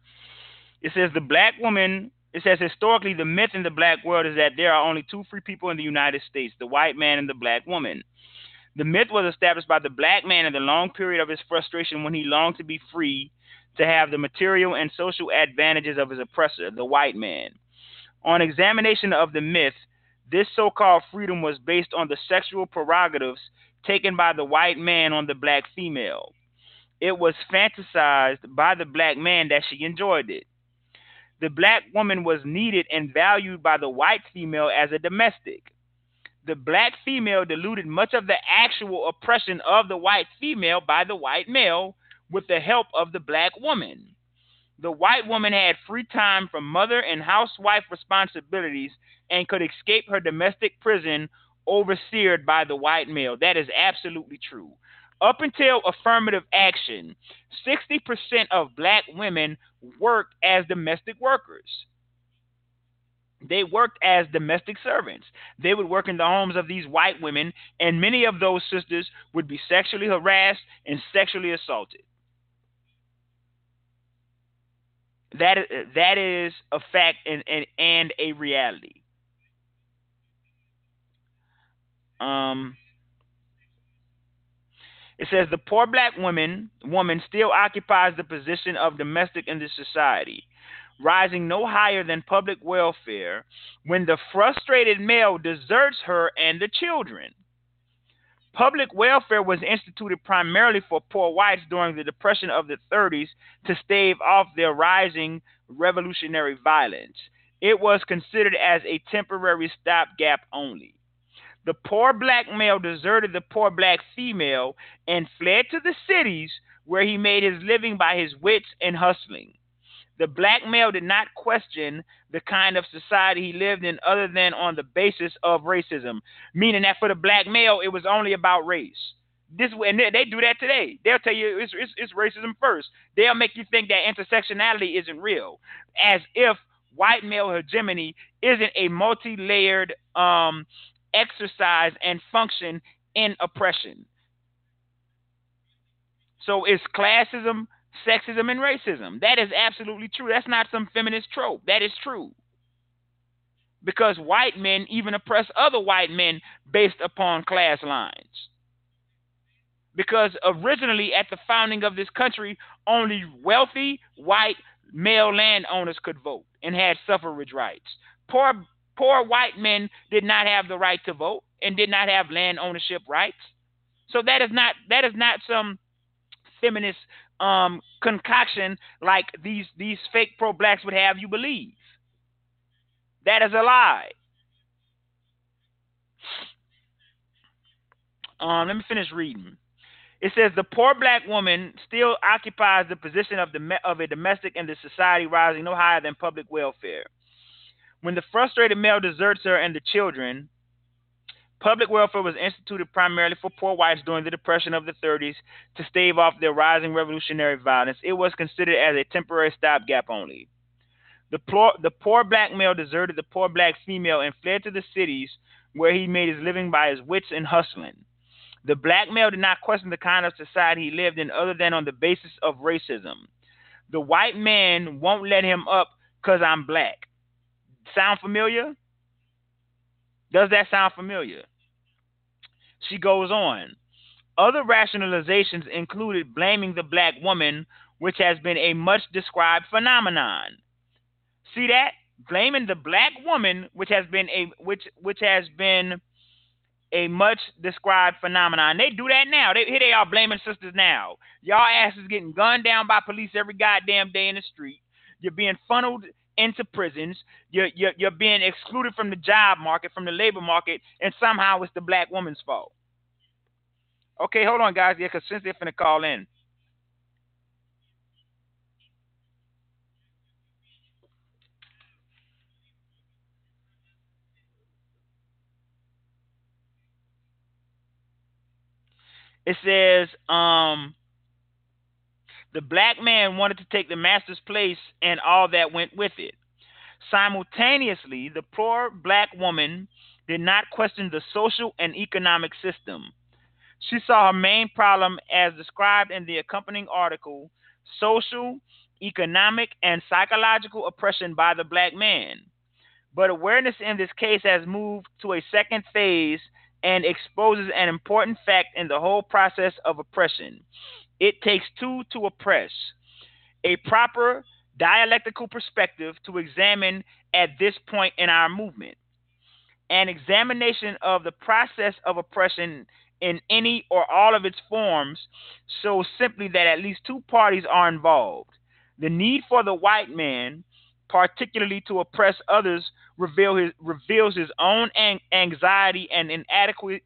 It says the black woman. It says historically the myth in the black world is that there are only two free people in the United States: the white man and the black woman. The myth was established by the black man in the long period of his frustration when he longed to be free to have the material and social advantages of his oppressor, the white man. On examination of the myth, this so called freedom was based on the sexual prerogatives taken by the white man on the black female. It was fantasized by the black man that she enjoyed it. The black woman was needed and valued by the white female as a domestic. The black female diluted much of the actual oppression of the white female by the white male with the help of the black woman. The white woman had free time from mother and housewife responsibilities and could escape her domestic prison overseered by the white male. That is absolutely true. Up until affirmative action, 60% of black women worked as domestic workers. They worked as domestic servants. They would work in the homes of these white women, and many of those sisters would be sexually harassed and sexually assaulted. That is, that is a fact and, and, and a reality. Um, it says the poor black woman woman still occupies the position of domestic in the society, rising no higher than public welfare when the frustrated male deserts her and the children. Public welfare was instituted primarily for poor whites during the Depression of the 30s to stave off their rising revolutionary violence. It was considered as a temporary stopgap only. The poor black male deserted the poor black female and fled to the cities where he made his living by his wits and hustling. The black male did not question the kind of society he lived in other than on the basis of racism, meaning that for the black male, it was only about race. This and they, they do that today. They'll tell you it's, it's, it's racism first. They'll make you think that intersectionality isn't real, as if white male hegemony isn't a multi-layered um, exercise and function in oppression. So it's classism, sexism, and racism. That is absolutely true. That's not some feminist trope. That is true. Because white men even oppress other white men based upon class lines. Because originally, at the founding of this country, only wealthy white male landowners could vote and had suffrage rights. Poor Poor white men did not have the right to vote and did not have land ownership rights. So that is not that is not some feminist um, concoction like these these fake pro blacks would have you believe. That is a lie. Um, let me finish reading. It says the poor black woman still occupies the position of the of a domestic in the society, rising no higher than public welfare. When the frustrated male deserts her and the children, Public welfare was instituted primarily for poor whites during the Depression of the 30s to stave off their rising revolutionary violence. It was considered as a temporary stopgap only. The poor, the poor black male deserted the poor black female and fled to the cities where he made his living by his wits and hustling. The black male did not question the kind of society he lived in other than on the basis of racism. The white man won't let him up because I'm black. Sound familiar? Does that sound familiar? She goes on. Other rationalizations included blaming the black woman, which has been a much described phenomenon. See that? Blaming the black woman, which has been a which which has been a much described phenomenon. They do that now. They here they are blaming sisters now. Y'all asses getting gunned down by police every goddamn day in the street. You're being funneled into prisons. You're, you're, you're being excluded from the job market, from the labor market, and somehow it's the black woman's fault. Okay, hold on, guys. Yeah, because Cynthia finna call in. It says, um, the black man wanted to take the master's place and all that went with it. Simultaneously, the poor black woman did not question the social and economic system. She saw her main problem as described in the accompanying article social, economic, and psychological oppression by the black man. But awareness in this case has moved to a second phase and exposes an important fact in the whole process of oppression. It takes two to oppress. A proper dialectical perspective to examine at this point in our movement. An examination of the process of oppression in any or all of its forms shows simply that at least two parties are involved. The need for the white man, particularly to oppress others, reveal his, reveals his own anxiety and inadequate in,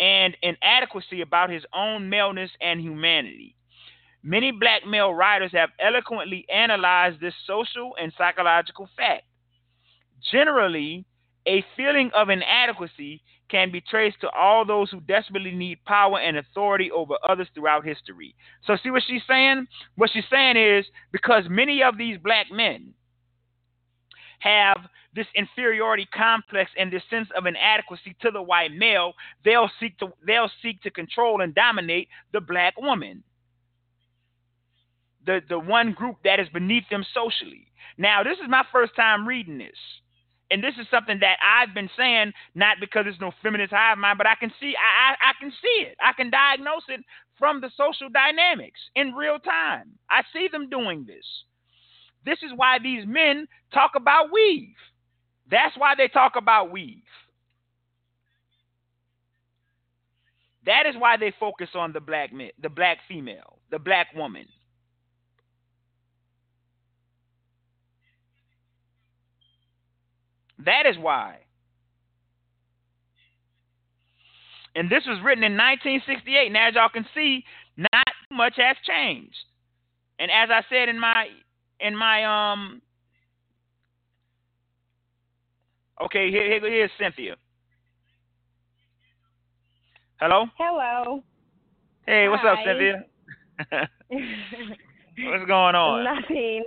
and inadequacy about his own maleness and humanity. Many black male writers have eloquently analyzed this social and psychological fact. Generally, a feeling of inadequacy can be traced to all those who desperately need power and authority over others throughout history. So, see what she's saying? What she's saying is because many of these black men have this inferiority complex and this sense of inadequacy to the white male, they'll seek to they'll seek to control and dominate the black woman. The the one group that is beneath them socially. Now, this is my first time reading this. And this is something that I've been saying, not because it's no feminist hive mind, but I can see I, I, I can see it. I can diagnose it from the social dynamics in real time. I see them doing this. This is why these men talk about weave. That's why they talk about weave. That is why they focus on the black man, the black female, the black woman. That is why. And this was written in 1968. Now, as y'all can see, not much has changed. And as I said in my in my um Okay, here, here here's Cynthia. Hello? Hello. Hey, what's Hi. up, Cynthia? what's going on? Nothing.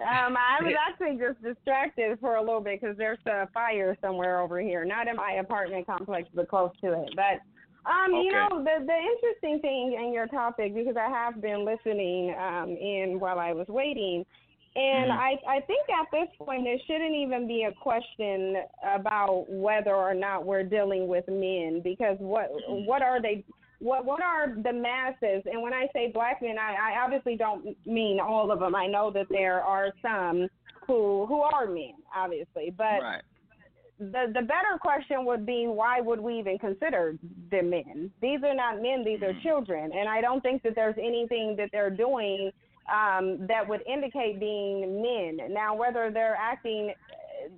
Um, I was actually just distracted for a little bit because there's a fire somewhere over here, not in my apartment complex, but close to it. But um, you know, the the interesting thing in your topic because I have been listening um in while I was waiting, and Mhm. I I think at this point there shouldn't even be a question about whether or not we're dealing with men because what what are they what what are the masses and when I say black men I, I obviously don't mean all of them. I know that there are some who who are men obviously, but right. the the better question would be why would we even consider them men? These are not men; these are children, and I don't think that there's anything that they're doing um, that would indicate being men. Now, whether they're acting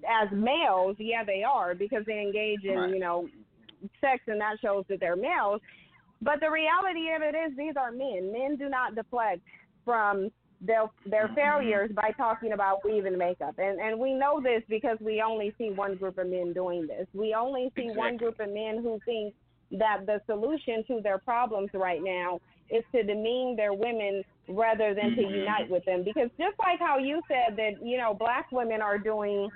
as males, yeah, they are because they engage in Right. you know sex, and that shows that they're males. But the reality of it is, these are men. Men do not deflect from their their Mhm. failures by talking about weaving makeup. And and we know this because we only see one group of men doing this. We only see one group of men who think that the solution to their problems right now is to demean their women rather than to Mhm. unite with them. Because just like how you said that, you know, black women are doing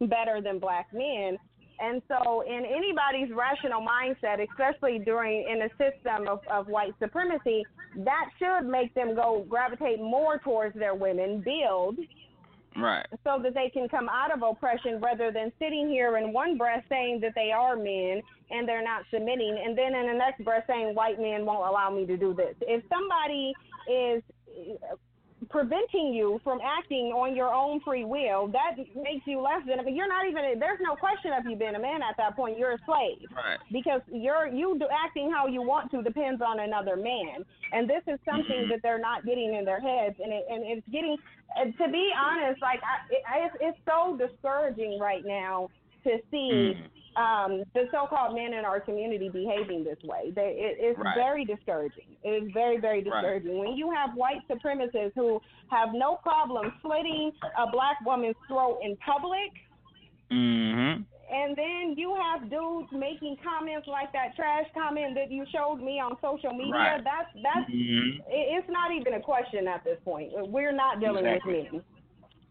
better than black men. And so, in anybody's rational mindset, especially during in a system of, of white supremacy, that should make them go gravitate more towards their women, build, Right. so that they can come out of oppression rather than sitting here in one breath saying that they are men and they're not submitting, and then in the next breath saying white men won't allow me to do this. If somebody is uh, preventing you from acting on your own free will, that makes you less than. I mean, you're not even. There's no question of you being a man at that point. You're a slave Right. because you're you do, acting how you want to depends on another man, and this is something that they're not getting in their heads, and it, and it's getting. And to be honest, like I, it, it's, it's so discouraging right now to see Mhm. um, the so-called men in our community behaving this way. They, it, it's Right. very discouraging. It is very, very discouraging. When you have white supremacists who have no problem slitting a black woman's throat in public, Mhm. and then you have dudes making comments like that trash comment that you showed me on social media. Right. That's that's Mhm. it- it's not even a question at this point. We're not dealing Exactly. with men.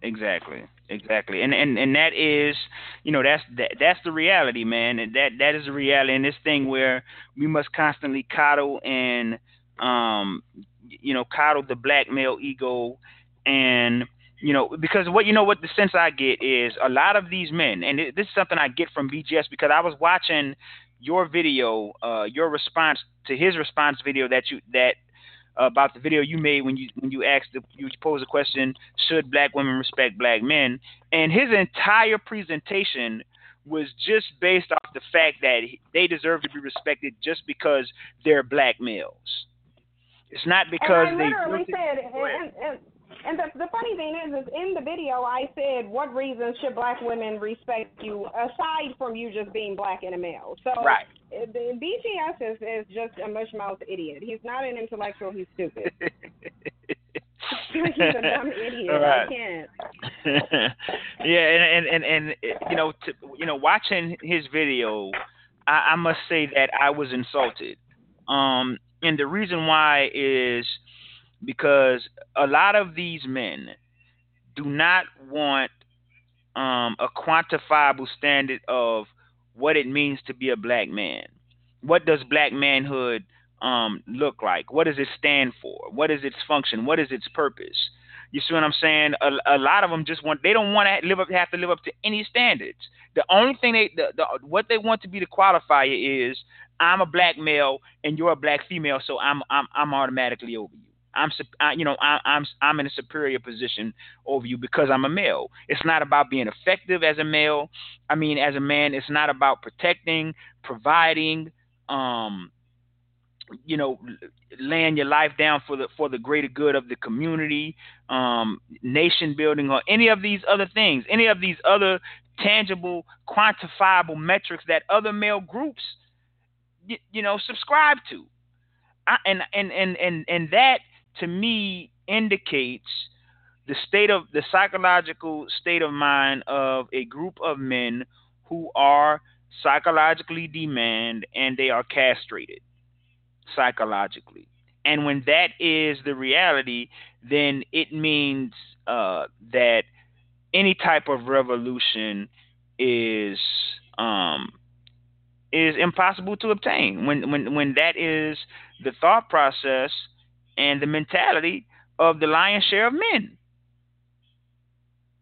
Exactly. Exactly. And and and that is, you know, that's that that's the reality, man. And that that is the reality in this thing where we must constantly coddle and um you know, coddle the black male ego and you know, because what you know what the sense I get is a lot of these men, and this is something I get from BGS because I was watching your video, uh, your response to his response video that you that about the video you made when you when you asked the, you posed the question should black women respect black men? And his entire presentation was just based off the fact that they deserve to be respected just because they're black males. It's not because and I they literally it- said, and, and, and the, the funny thing is, is in the video I said, what reasons should black women respect you aside from you just being black and a male? So right. uh, the BGS is, is just a mushmouth idiot. He's not an intellectual. He's stupid. he's a dumb idiot. Right. I can't. yeah, and and and, and you know, to, you know, watching his video, I, I must say that I was insulted. Um, and the reason why is because a lot of these men do not want um, a quantifiable standard of what it means to be a black man. What does black manhood um, look like? What does it stand for? What is its function? What is its purpose? You see what I'm saying? A, a lot of them just want they don't want to live up have to live up to any standards. The only thing they the, the what they want to be the qualifier is I'm a black male and you're a black female, so I'm I'm I'm automatically over you. I'm I, you know I, I'm I'm in a superior position over you because I'm a male. It's not about being effective as a male. I mean, as a man, it's not about protecting, providing, um, you know, laying your life down for the for the greater good of the community, um, nation building, or any of these other things, any of these other tangible, quantifiable metrics that other male groups, you, you know, subscribe to. I, and and and and and that to me indicates the state of the psychological state of mind of a group of men who are psychologically demand and they are castrated psychologically. And when that is the reality, then it means uh, that any type of revolution is um, is impossible to obtain. When when when that is the thought process and the mentality of the lion's share of men.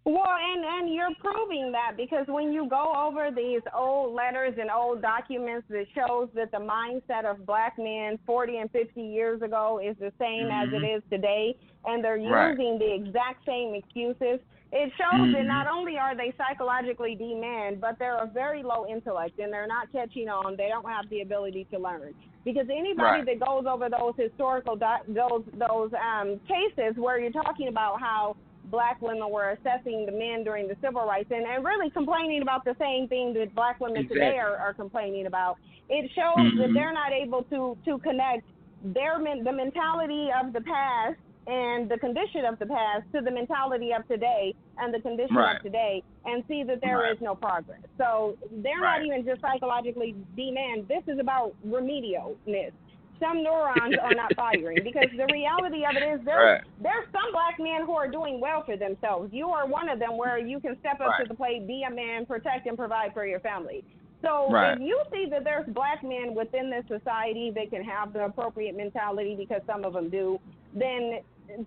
Well, and and you're proving that because when you go over these old letters and old documents that shows that the mindset of black men 40 and 50 years ago is the same as it Mhm. is today, and they're Right. using the exact same excuses. It shows that Mhm. not only are they psychologically demand, but they're a very low intellect and they're not catching on. They don't have the ability to learn. Because anybody Right. that goes over those historical those those um, cases where you're talking about how black women were assessing the men during the civil rights and, and really complaining about the same thing that black women today are, are complaining about. It shows that Mhm. they're not able to to connect their men, the mentality of the past and the condition of the past to the mentality of today and the condition Right. of today and see that there is Right. no progress. So they're Right. not even just psychologically demand. This is about remedialness. Some neurons are not firing because the reality of it is there there's some black men who are doing well for themselves. You are one of them where you can step up to the plate, be a man, protect and provide for your family. So Right. if you see that there's black men within this society that can have the appropriate mentality because some of them do, then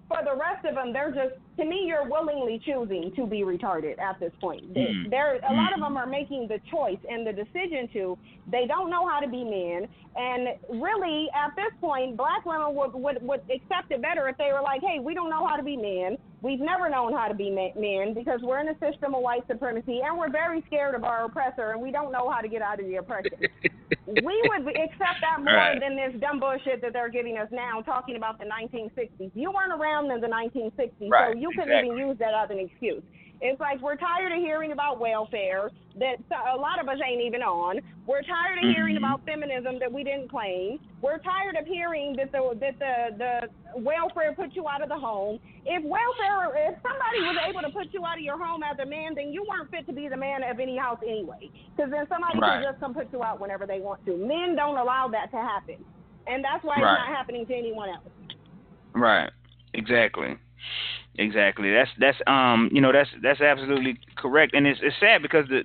for the rest of them, they're just to me you're willingly choosing to be retarded at this point. Mm. There a lot of them are making the choice and the decision to. They don't know how to be men, and really at this point, black women would would would accept it better if they were like, hey, we don't know how to be men. We've never known how to be men because we're in a system of white supremacy, and we're very scared of our oppressor, and we don't know how to get out of the oppression. we would accept that more Right. than this dumb bullshit that they're giving us now, talking about the 1960s. You weren't around in the 1960s, Right, so you couldn't exactly. even use that as an excuse. It's like we're tired of hearing about welfare that a lot of us ain't even on. We're tired of hearing Mhm. about feminism that we didn't claim. We're tired of hearing that the that the the welfare put you out of the home. If welfare, if somebody was able to put you out of your home as a man, then you weren't fit to be the man of any house anyway. Because then somebody Right. can just come put you out whenever they want to. Men don't allow that to happen, and that's why Right. it's not happening to anyone else. Right. Exactly. Exactly. That's that's um you know that's that's absolutely correct, and it's it's sad because the,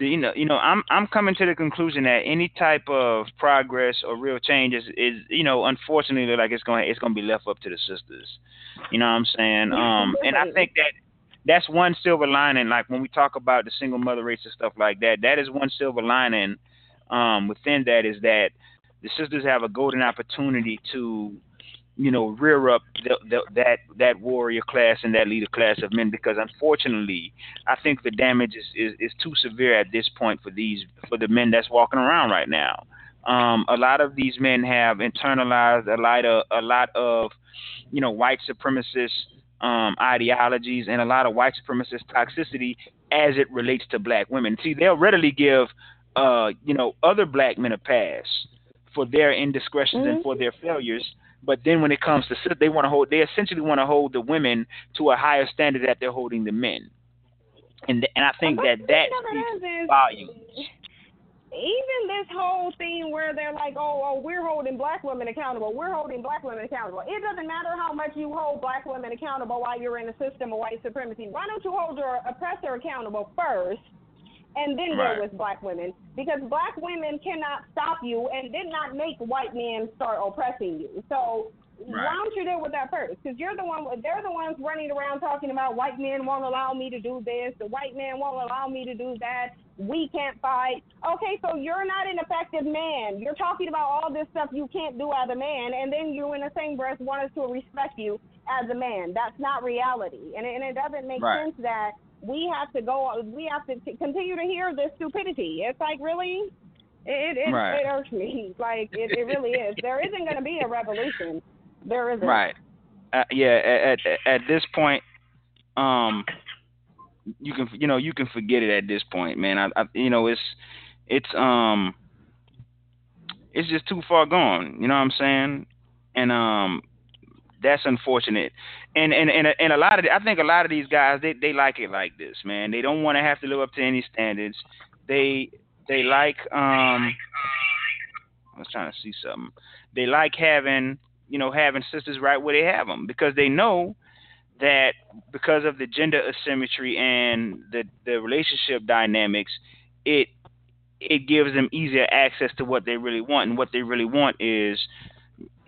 the you know you know I'm I'm coming to the conclusion that any type of progress or real change is is you know unfortunately like it's going it's going to be left up to the sisters. You know what I'm saying? Um and I think that that's one silver lining. Like when we talk about the single mother race and stuff like that, that is one silver lining. Um, within that is that the sisters have a golden opportunity to, you know, rear up the, the, that that warrior class and that leader class of men. Because unfortunately, I think the damage is, is, is too severe at this point for these for the men that's walking around right now. Um, a lot of these men have internalized a lot of a lot of, you know, white supremacist um, ideologies and a lot of white supremacist toxicity as it relates to black women. See, they'll readily give, uh, you know, other black men a pass for their indiscretions and for their failures. But then when it comes to they want to hold, they essentially want to hold the women to a higher standard that they're holding the men. And and I think that that speaks volumes. even this whole thing where they're like, oh, oh, we're holding black women accountable. We're holding black women accountable. It doesn't matter how much you hold black women accountable while you're in a system of white supremacy. Why don't you hold your oppressor accountable first? And then Right. deal with black women because black women cannot stop you and did not make white men start oppressing you. So why don't you deal with that first? Because you're the one. They're the ones running around talking about white men won't allow me to do this. The white man won't allow me to do that. We can't fight. Okay, so you're not an effective man. You're talking about all this stuff you can't do as a man, and then you, in the same breath, want us to respect you as a man. That's not reality, and it, and it doesn't make Right. sense that we have to go. We have to t- continue to hear this stupidity. It's like really. It it, Right. it irks me. Like it, it really is. There isn't going to be a revolution. There isn't. Right. Uh, yeah. At, at at this point, um, you can you know you can forget it at this point, man. I, I you know it's it's um it's just too far gone. You know what I'm saying? And um that's unfortunate. And and and and a lot of the, I think a lot of these guys they they like it like this, man. They don't want to have to live up to any standards. They they like um I was trying to see something. They like having you know having sisters right where they have them because they know that because of the gender asymmetry and the the relationship dynamics, it it gives them easier access to what they really want, and what they really want is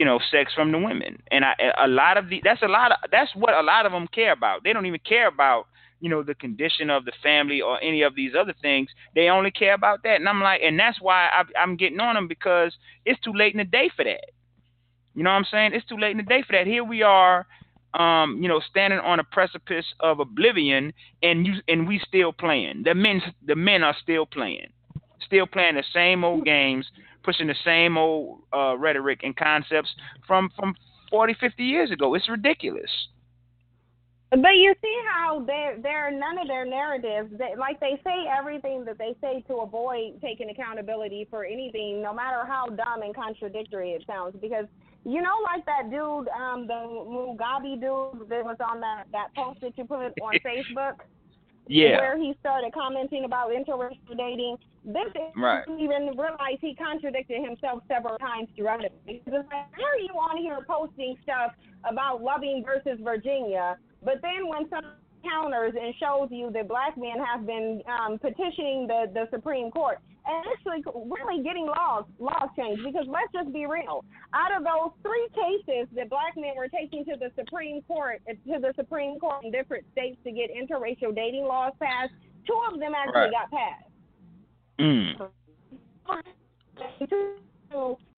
you know sex from the women. And I, a lot of the that's a lot of that's what a lot of them care about. They don't even care about you know the condition of the family or any of these other things. They only care about that. And I'm like, and that's why I, I'm getting on them because it's too late in the day for that. You know what I'm saying? It's too late in the day for that. Here we are, um, you know, standing on a precipice of oblivion, and you and we still playing. The men, the men are still playing, still playing the same old games, pushing the same old uh, rhetoric and concepts from from 40, 50 years ago. It's ridiculous. But you see how they're, they're none of their narratives, That, like they say everything that they say to avoid taking accountability for anything, no matter how dumb and contradictory it sounds, because You know, like that dude, um, the Mugabe dude that was on that that post that you put on Facebook. Yeah. Where he started commenting about interracial dating. This is Right. even realize he contradicted himself several times throughout it. Because like, how are you on here posting stuff about Loving versus Virginia, but then when some counters and shows you that black men have been um, petitioning the, the Supreme Court and actually really getting laws laws changed because let's just be real. Out of those three cases that black men were taking to the Supreme Court to the Supreme Court in different states to get interracial dating laws passed, two of them actually Right. got passed. Mm.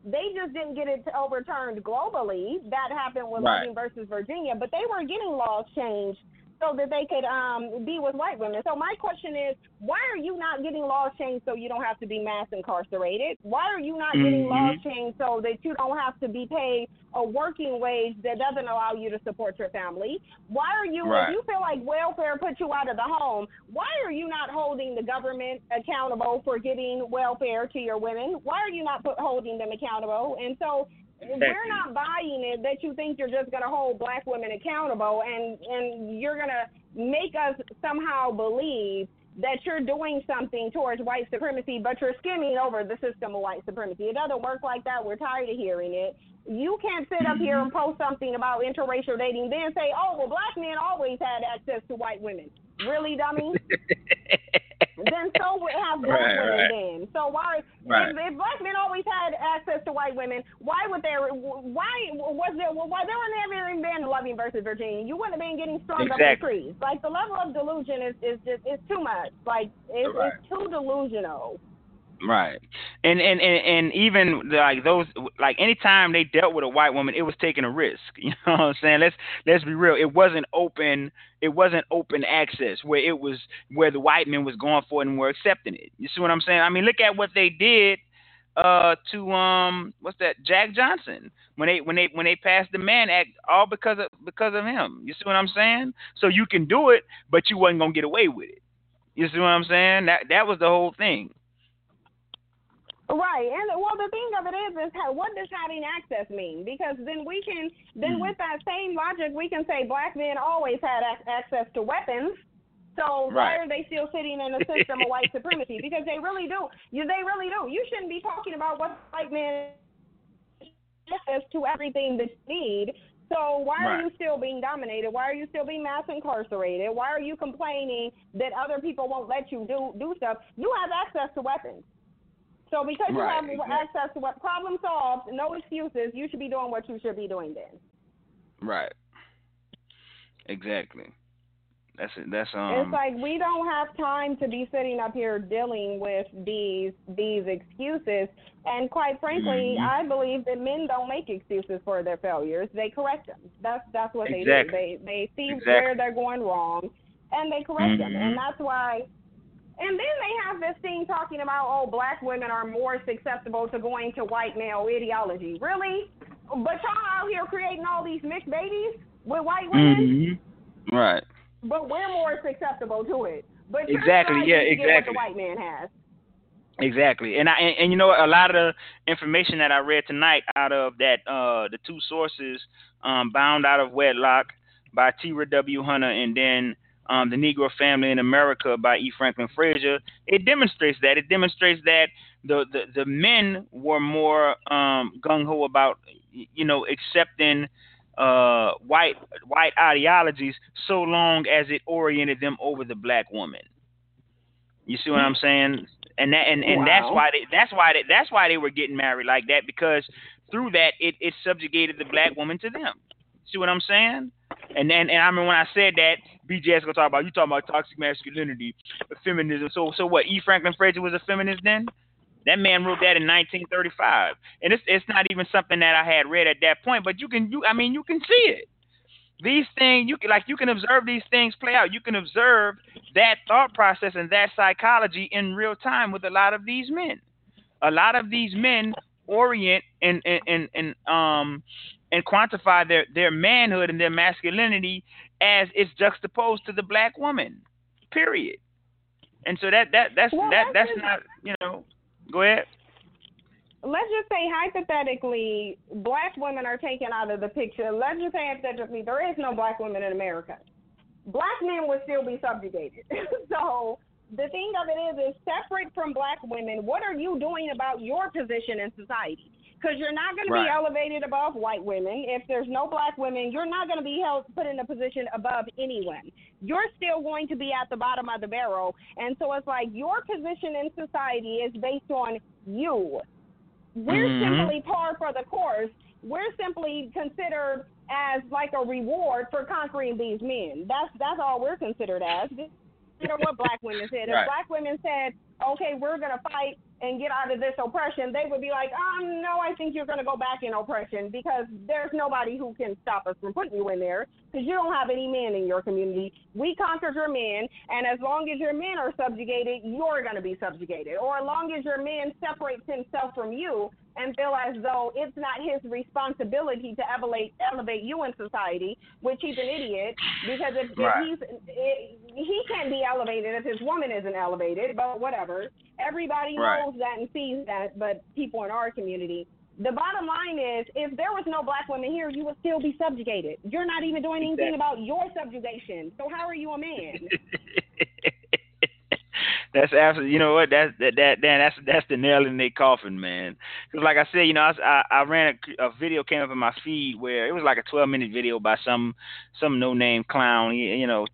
They just didn't get it overturned globally. That happened with Right. Loving versus Virginia, but they were getting laws changed so that they could um, be with white women. So my question is, why are you not getting laws changed so you don't have to be mass incarcerated? Why are you not getting Mhm. laws changed so that you don't have to be paid a working wage that doesn't allow you to support your family? Why are you, Right. if you feel like welfare put you out of the home, why are you not holding the government accountable for getting welfare to your women? Why are you not put, holding them accountable? And so we're not buying it that you think you're just going to hold black women accountable and and you're going to make us somehow believe that you're doing something towards white supremacy, but you're skimming over the system of white supremacy. It doesn't work like that. We're tired of hearing it. You can't sit up here and mm-hmm. post something about interracial dating, then say, "Oh, well, black men always had access to white women." Really, dummy? then so would have black Right, women right. then. So why Right. if, if black men always had access to white women, why would there why was there why there would never even been Loving versus Virginia? You wouldn't have been getting strung up in Exactly. trees. Like the level of delusion is is just it's too much. Like it's, it's too delusional. Right. And, and and and even like those like anytime they dealt with a white woman, it was taking a risk. You know what I'm saying? Let's let's be real. It wasn't open it wasn't open access where it was where the white men was going for it and were accepting it. You see what I'm saying? I mean, look at what they did uh to um what's that Jack Johnson when they when they when they passed the Mann Act all because of because of him. You see what I'm saying? So you can do it, but you wasn't gonna get away with it. You see what I'm saying? That that was the whole thing. Right, and well, the thing of it is, is how, what does having access mean? Because then we can, then hmm. with that same logic, we can say black men always had ac- access to weapons. So why are they still sitting in a system of white supremacy? Because they really do. You, they really do. You shouldn't be talking about what white men access to everything that you need. So why are you still being dominated? Why are you still being mass incarcerated? Why are you complaining that other people won't let you do do stuff? You have access to weapons. So because you Right, have exactly. access to what problem solved, no excuses. You should be doing what you should be doing then. Right. Exactly. That's it. That's um. it's like we don't have time to be sitting up here dealing with these these excuses. And quite frankly, Mhm. I believe that men don't make excuses for their failures. They correct them. That's that's what they do. They they see Exactly. where they're going wrong, and they correct them. Mhm. And that's why. And then they have this thing talking about oh, black women are more susceptible to going to white male ideology. Really? But y'all out here creating all these mixed babies with white women Mhm. Right. but we're more susceptible to it. But Exactly, yeah, to get what exactly. the white man has. Exactly. And I and, and you know a lot of the information that I read tonight out of that uh the two sources um bound out of wedlock by Tera W. Hunter and then um the Negro Family in America by E. Franklin Frazier, it demonstrates that. It demonstrates that the the, the men were more um gung ho about you know accepting uh white white ideologies so long as it oriented them over the black woman. You see what I'm saying? And that and, and that's why they that's why they, that's why they were getting married like that because through that it, it subjugated the black woman to them. See what I'm saying? And then and I remember when I said that, BJ is gonna talk about you talking about toxic masculinity, feminism. So so what? E. Franklin Frazier was a feminist then? That man wrote that in 1935, and it's it's not even something that I had read at that point. But you can you I mean you can see it. These things you can like you can observe these things play out. You can observe that thought process and that psychology in real time with a lot of these men. A lot of these men orient and and and, and um and quantify their their manhood and their masculinity as it's juxtaposed to the black woman. Period. And so that that that's Well, that that's just- not you know. Go ahead. let's just say hypothetically, black women are taken out of the picture. Let's just say hypothetically, there is no black women in America. Black men would still be subjugated. so the thing of it is, is separate from black women. What are you doing about your position in society? Because you're not going Right. to be elevated above white women. If there's no black women, you're not going to be held put in a position above anyone. You're still going to be at the bottom of the barrel. And so it's like your position in society is based on you. We're Mhm. simply par for the course. We're simply considered as like a reward for conquering these men. That's that's all we're considered as. You know what black women said. If Right. black women said, "Okay, we're gonna fight and get out of this oppression," they would be like, "Um, no, I think you're gonna go back in oppression because there's nobody who can stop us from putting you in there because you don't have any men in your community. We conquered your men, and as long as your men are subjugated, you're gonna be subjugated. Or as long as your man separates himself from you and feel as though it's not his responsibility to elevate elevate you in society, which he's an idiot because if, Right. if he's it, he can't be elevated if his woman isn't elevated. But whatever, everybody Right. knows that and sees that, but people in our community. The bottom line is, if there was no black women here, you would still be subjugated. You're not even doing anything about your subjugation. So how are you a man? that's absolutely. You know what? That's that that Dan, that's that's the nail in their coffin, man. Because like I said, you know, I I, ran a, a video came up in my feed where it was like a 12 minute video by some some no name clown, you know,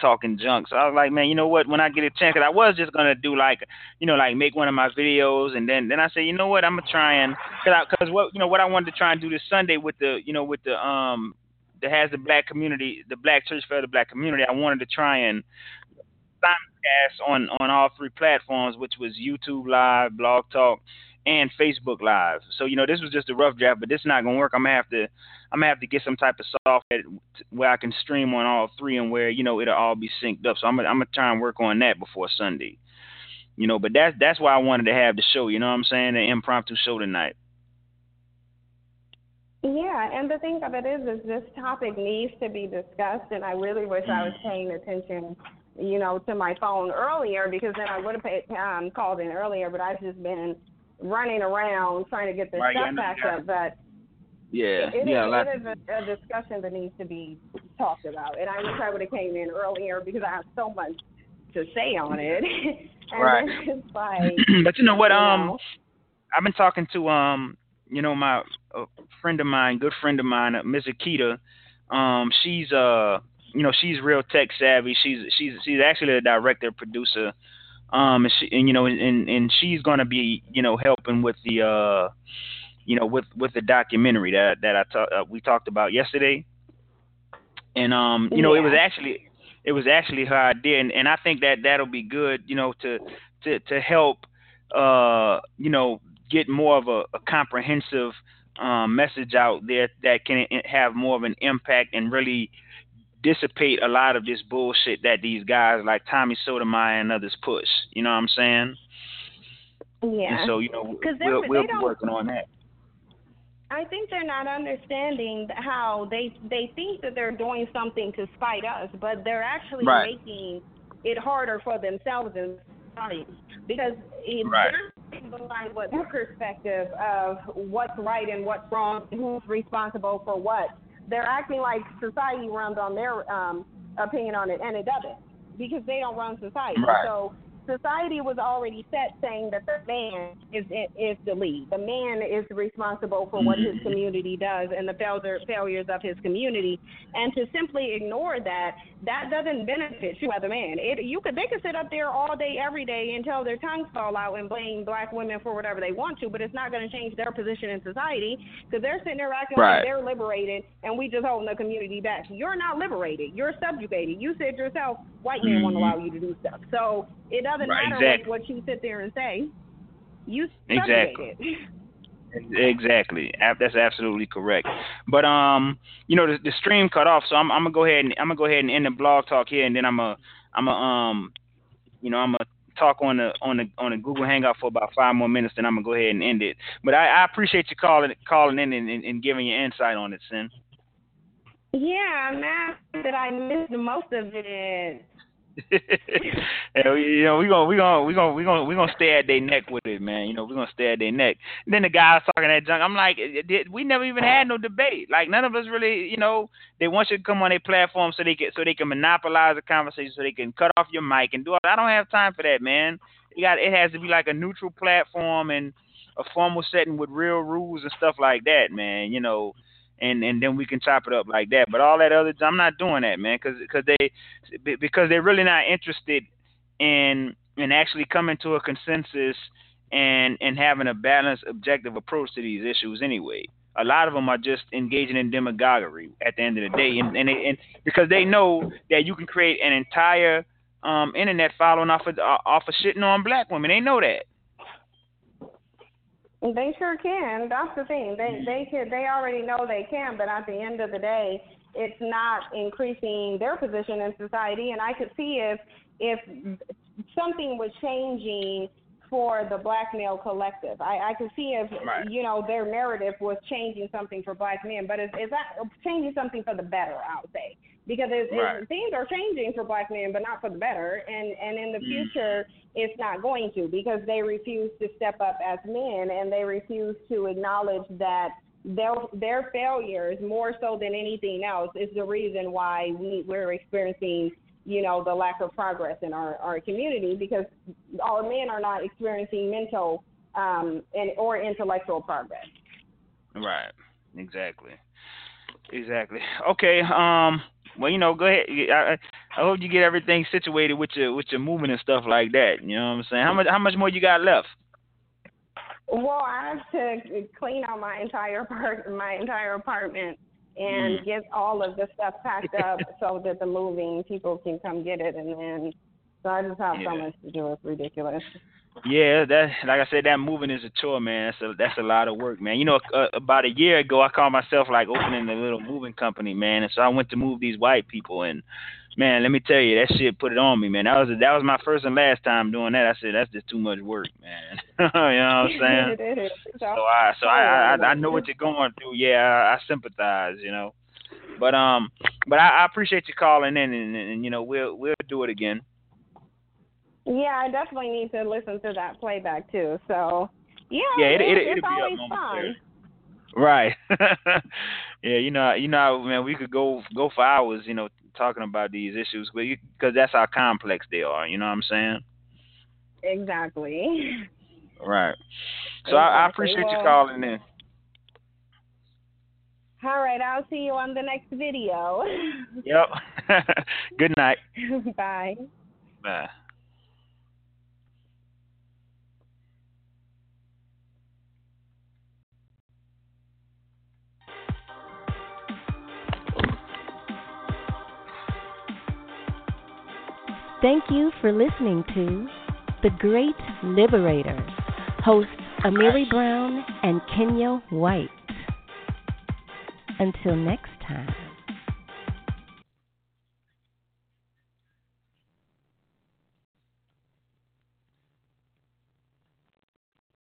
talking junk. So I was like, man, you know what? When I get a chance, 'cause I was just gonna do like, you know, like make one of my videos, and then then I said, you know what? I'm gonna try and because because what you know what I wanted to try and do this Sunday with the you know with the um that has the black community, the black church for the black community. I wanted to try and simulcast on on all three platforms, which was YouTube Live, Blog Talk, and Facebook Live. So you know, this was just a rough draft, but this is not gonna work. I'm gonna have to I'm gonna have to get some type of software where I can stream on all three and where you know it'll all be synced up. So I'm gonna I'm gonna try and work on that before Sunday. You know, but that's that's why I wanted to have the show. You know what I'm saying? The impromptu show tonight. Yeah, and the thing of it is, is this topic needs to be discussed, and I really wish I was paying attention, you know, to my phone earlier because then I would have paid, um, called in earlier. But I've just been running around trying to get this Right, stuff know you backed got up. But Yeah, it is, yeah, like, it is a, a discussion that needs to be talked about, and I wish I would have came in earlier because I have so much to say on it. and Right. it's like, but you know what? you Um, know. I've been talking to um, you know, my a friend of mine, good friend of mine, uh, Miss Akita. Um, she's uh, you know, she's real tech savvy. She's she's she's actually a director, producer. Um, and, she, and you know, and and she's gonna be you know helping with the uh, you know, with with the documentary that that I talk, uh, we talked about yesterday. And um, you know, it was actually it was actually her idea, and, and I think that that'll be good, you know, to to to help uh, you know, get more of a, a comprehensive um, message out there that can have more of an impact and really dissipate a lot of this bullshit that these guys like Tommy Sotomayor and others push. You know what I'm saying? yeah. And so, you know, we'll, we'll be working on that. I think they're not understanding how they they think that they're doing something to spite us, but they're actually Right. making it harder for themselves and society because it, Right. behind what their perspective of what's right and what's wrong, and who's responsible for what. They're acting like society runs on their um, opinion on it, and it doesn't because they don't run society. Right. So society was already set saying that the man is is the lead. The man is responsible for what his community does and the failure, failures of his community. And to simply ignore that, that doesn't benefit you as a man. It you could they could sit up there all day every day until their tongues fall out and blame black women for whatever they want to, but it's not going to change their position in society because they're sitting there acting Right. like they're liberated and we just holding the community back. You're not liberated. You're subjugated. You said yourself, white men won't Mhm. allow you to do stuff. So it doesn't Right, matter exactly. what, what you sit there and say. You Exactly. Exactly. That's absolutely correct. But um, you know, the, the stream cut off, so I'm, I'm gonna go ahead and I'm gonna go ahead and end the blog talk here, and then I'm gonna I'm gonna um, you know, I'm gonna talk on the on the on the Google Hangout for about five more minutes, then I'm gonna go ahead and end it. But I, I appreciate you calling calling in and, and, and giving your insight on it, Sin. Yeah, I'm mad that I missed most of it. yeah, we, you know, we gonna we gonna we gonna we gonna we gonna stay at their neck with it, man. You know, we gonna stay at their neck. And then the guys talking that junk. I'm like, eh, eh, we never even had no debate. Like none of us really, you know, they want you to come on their platform so they can so they can monopolize the conversation, so they can cut off your mic and do all. I don't have time for that, man. You got it has to be like a neutral platform and a formal setting with real rules and stuff like that, man. You know, and and then we can chop it up like that. But all that other, I'm not doing that, man, because because they because they're really not interested in in actually coming to a consensus and and having a balanced, objective approach to these issues anyway. A lot of them are just engaging in demagoguery at the end of the day, and and, and because they know that you can create an entire um, internet following off of off of shitting on black women. They know that. They sure can. That's the thing. They they can. They already know they can, but at the end of the day, it's not increasing their position in society. And I could see if if something was changing for the black male collective. I, I could see if right. you know their narrative was changing something for black men, but it's, it's not changing something for the better. I would say because it's, right. it's, things are changing for black men, but not for the better. And and in the mm. future, it's not going to because they refuse to step up as men and they refuse to acknowledge that their their failures more so than anything else is the reason why we we're experiencing you know the lack of progress in our our community because our men are not experiencing mental um and or intellectual progress. Right. Exactly. Exactly. Okay. Um well, you know, go ahead. I, I hope you get everything situated with your with your movement and stuff like that. You know what I'm saying? How much how much more you got left? Well, I have to clean out my entire part my entire apartment and mm. get all of the stuff packed up so that the moving people can come get it, and then so I just have yeah. so much to do. It's ridiculous. Yeah, that like I said, that moving is a chore, man. That's a that's a lot of work, man. You know, uh, about a year ago, I called myself like opening a little moving company, man. And so I went to move these white people, and man, let me tell you, that shit put it on me, man. That was that was my first and last time doing that. I said that's just too much work, man. you know what I'm saying? so I so I, I I know what you're going through. Yeah, I, I sympathize, you know. But um, but I, I appreciate you calling in, and, and, and you know we'll we'll do it again. Yeah, I definitely need to listen to that playback too. So yeah, yeah, it, it, it, it's always fun. Right. yeah, you know, you know, man, we could go go for hours, you know, talking about these issues, because that's how complex they are. You know what I'm saying? Exactly. Right. So exactly. I, I, appreciate well, you calling in. All right, I'll see you on the next video. yep. Good night. Bye. Bye. Thank you for listening to The Great Liberator, hosts Amiri Brown and Kenya White. Until next time.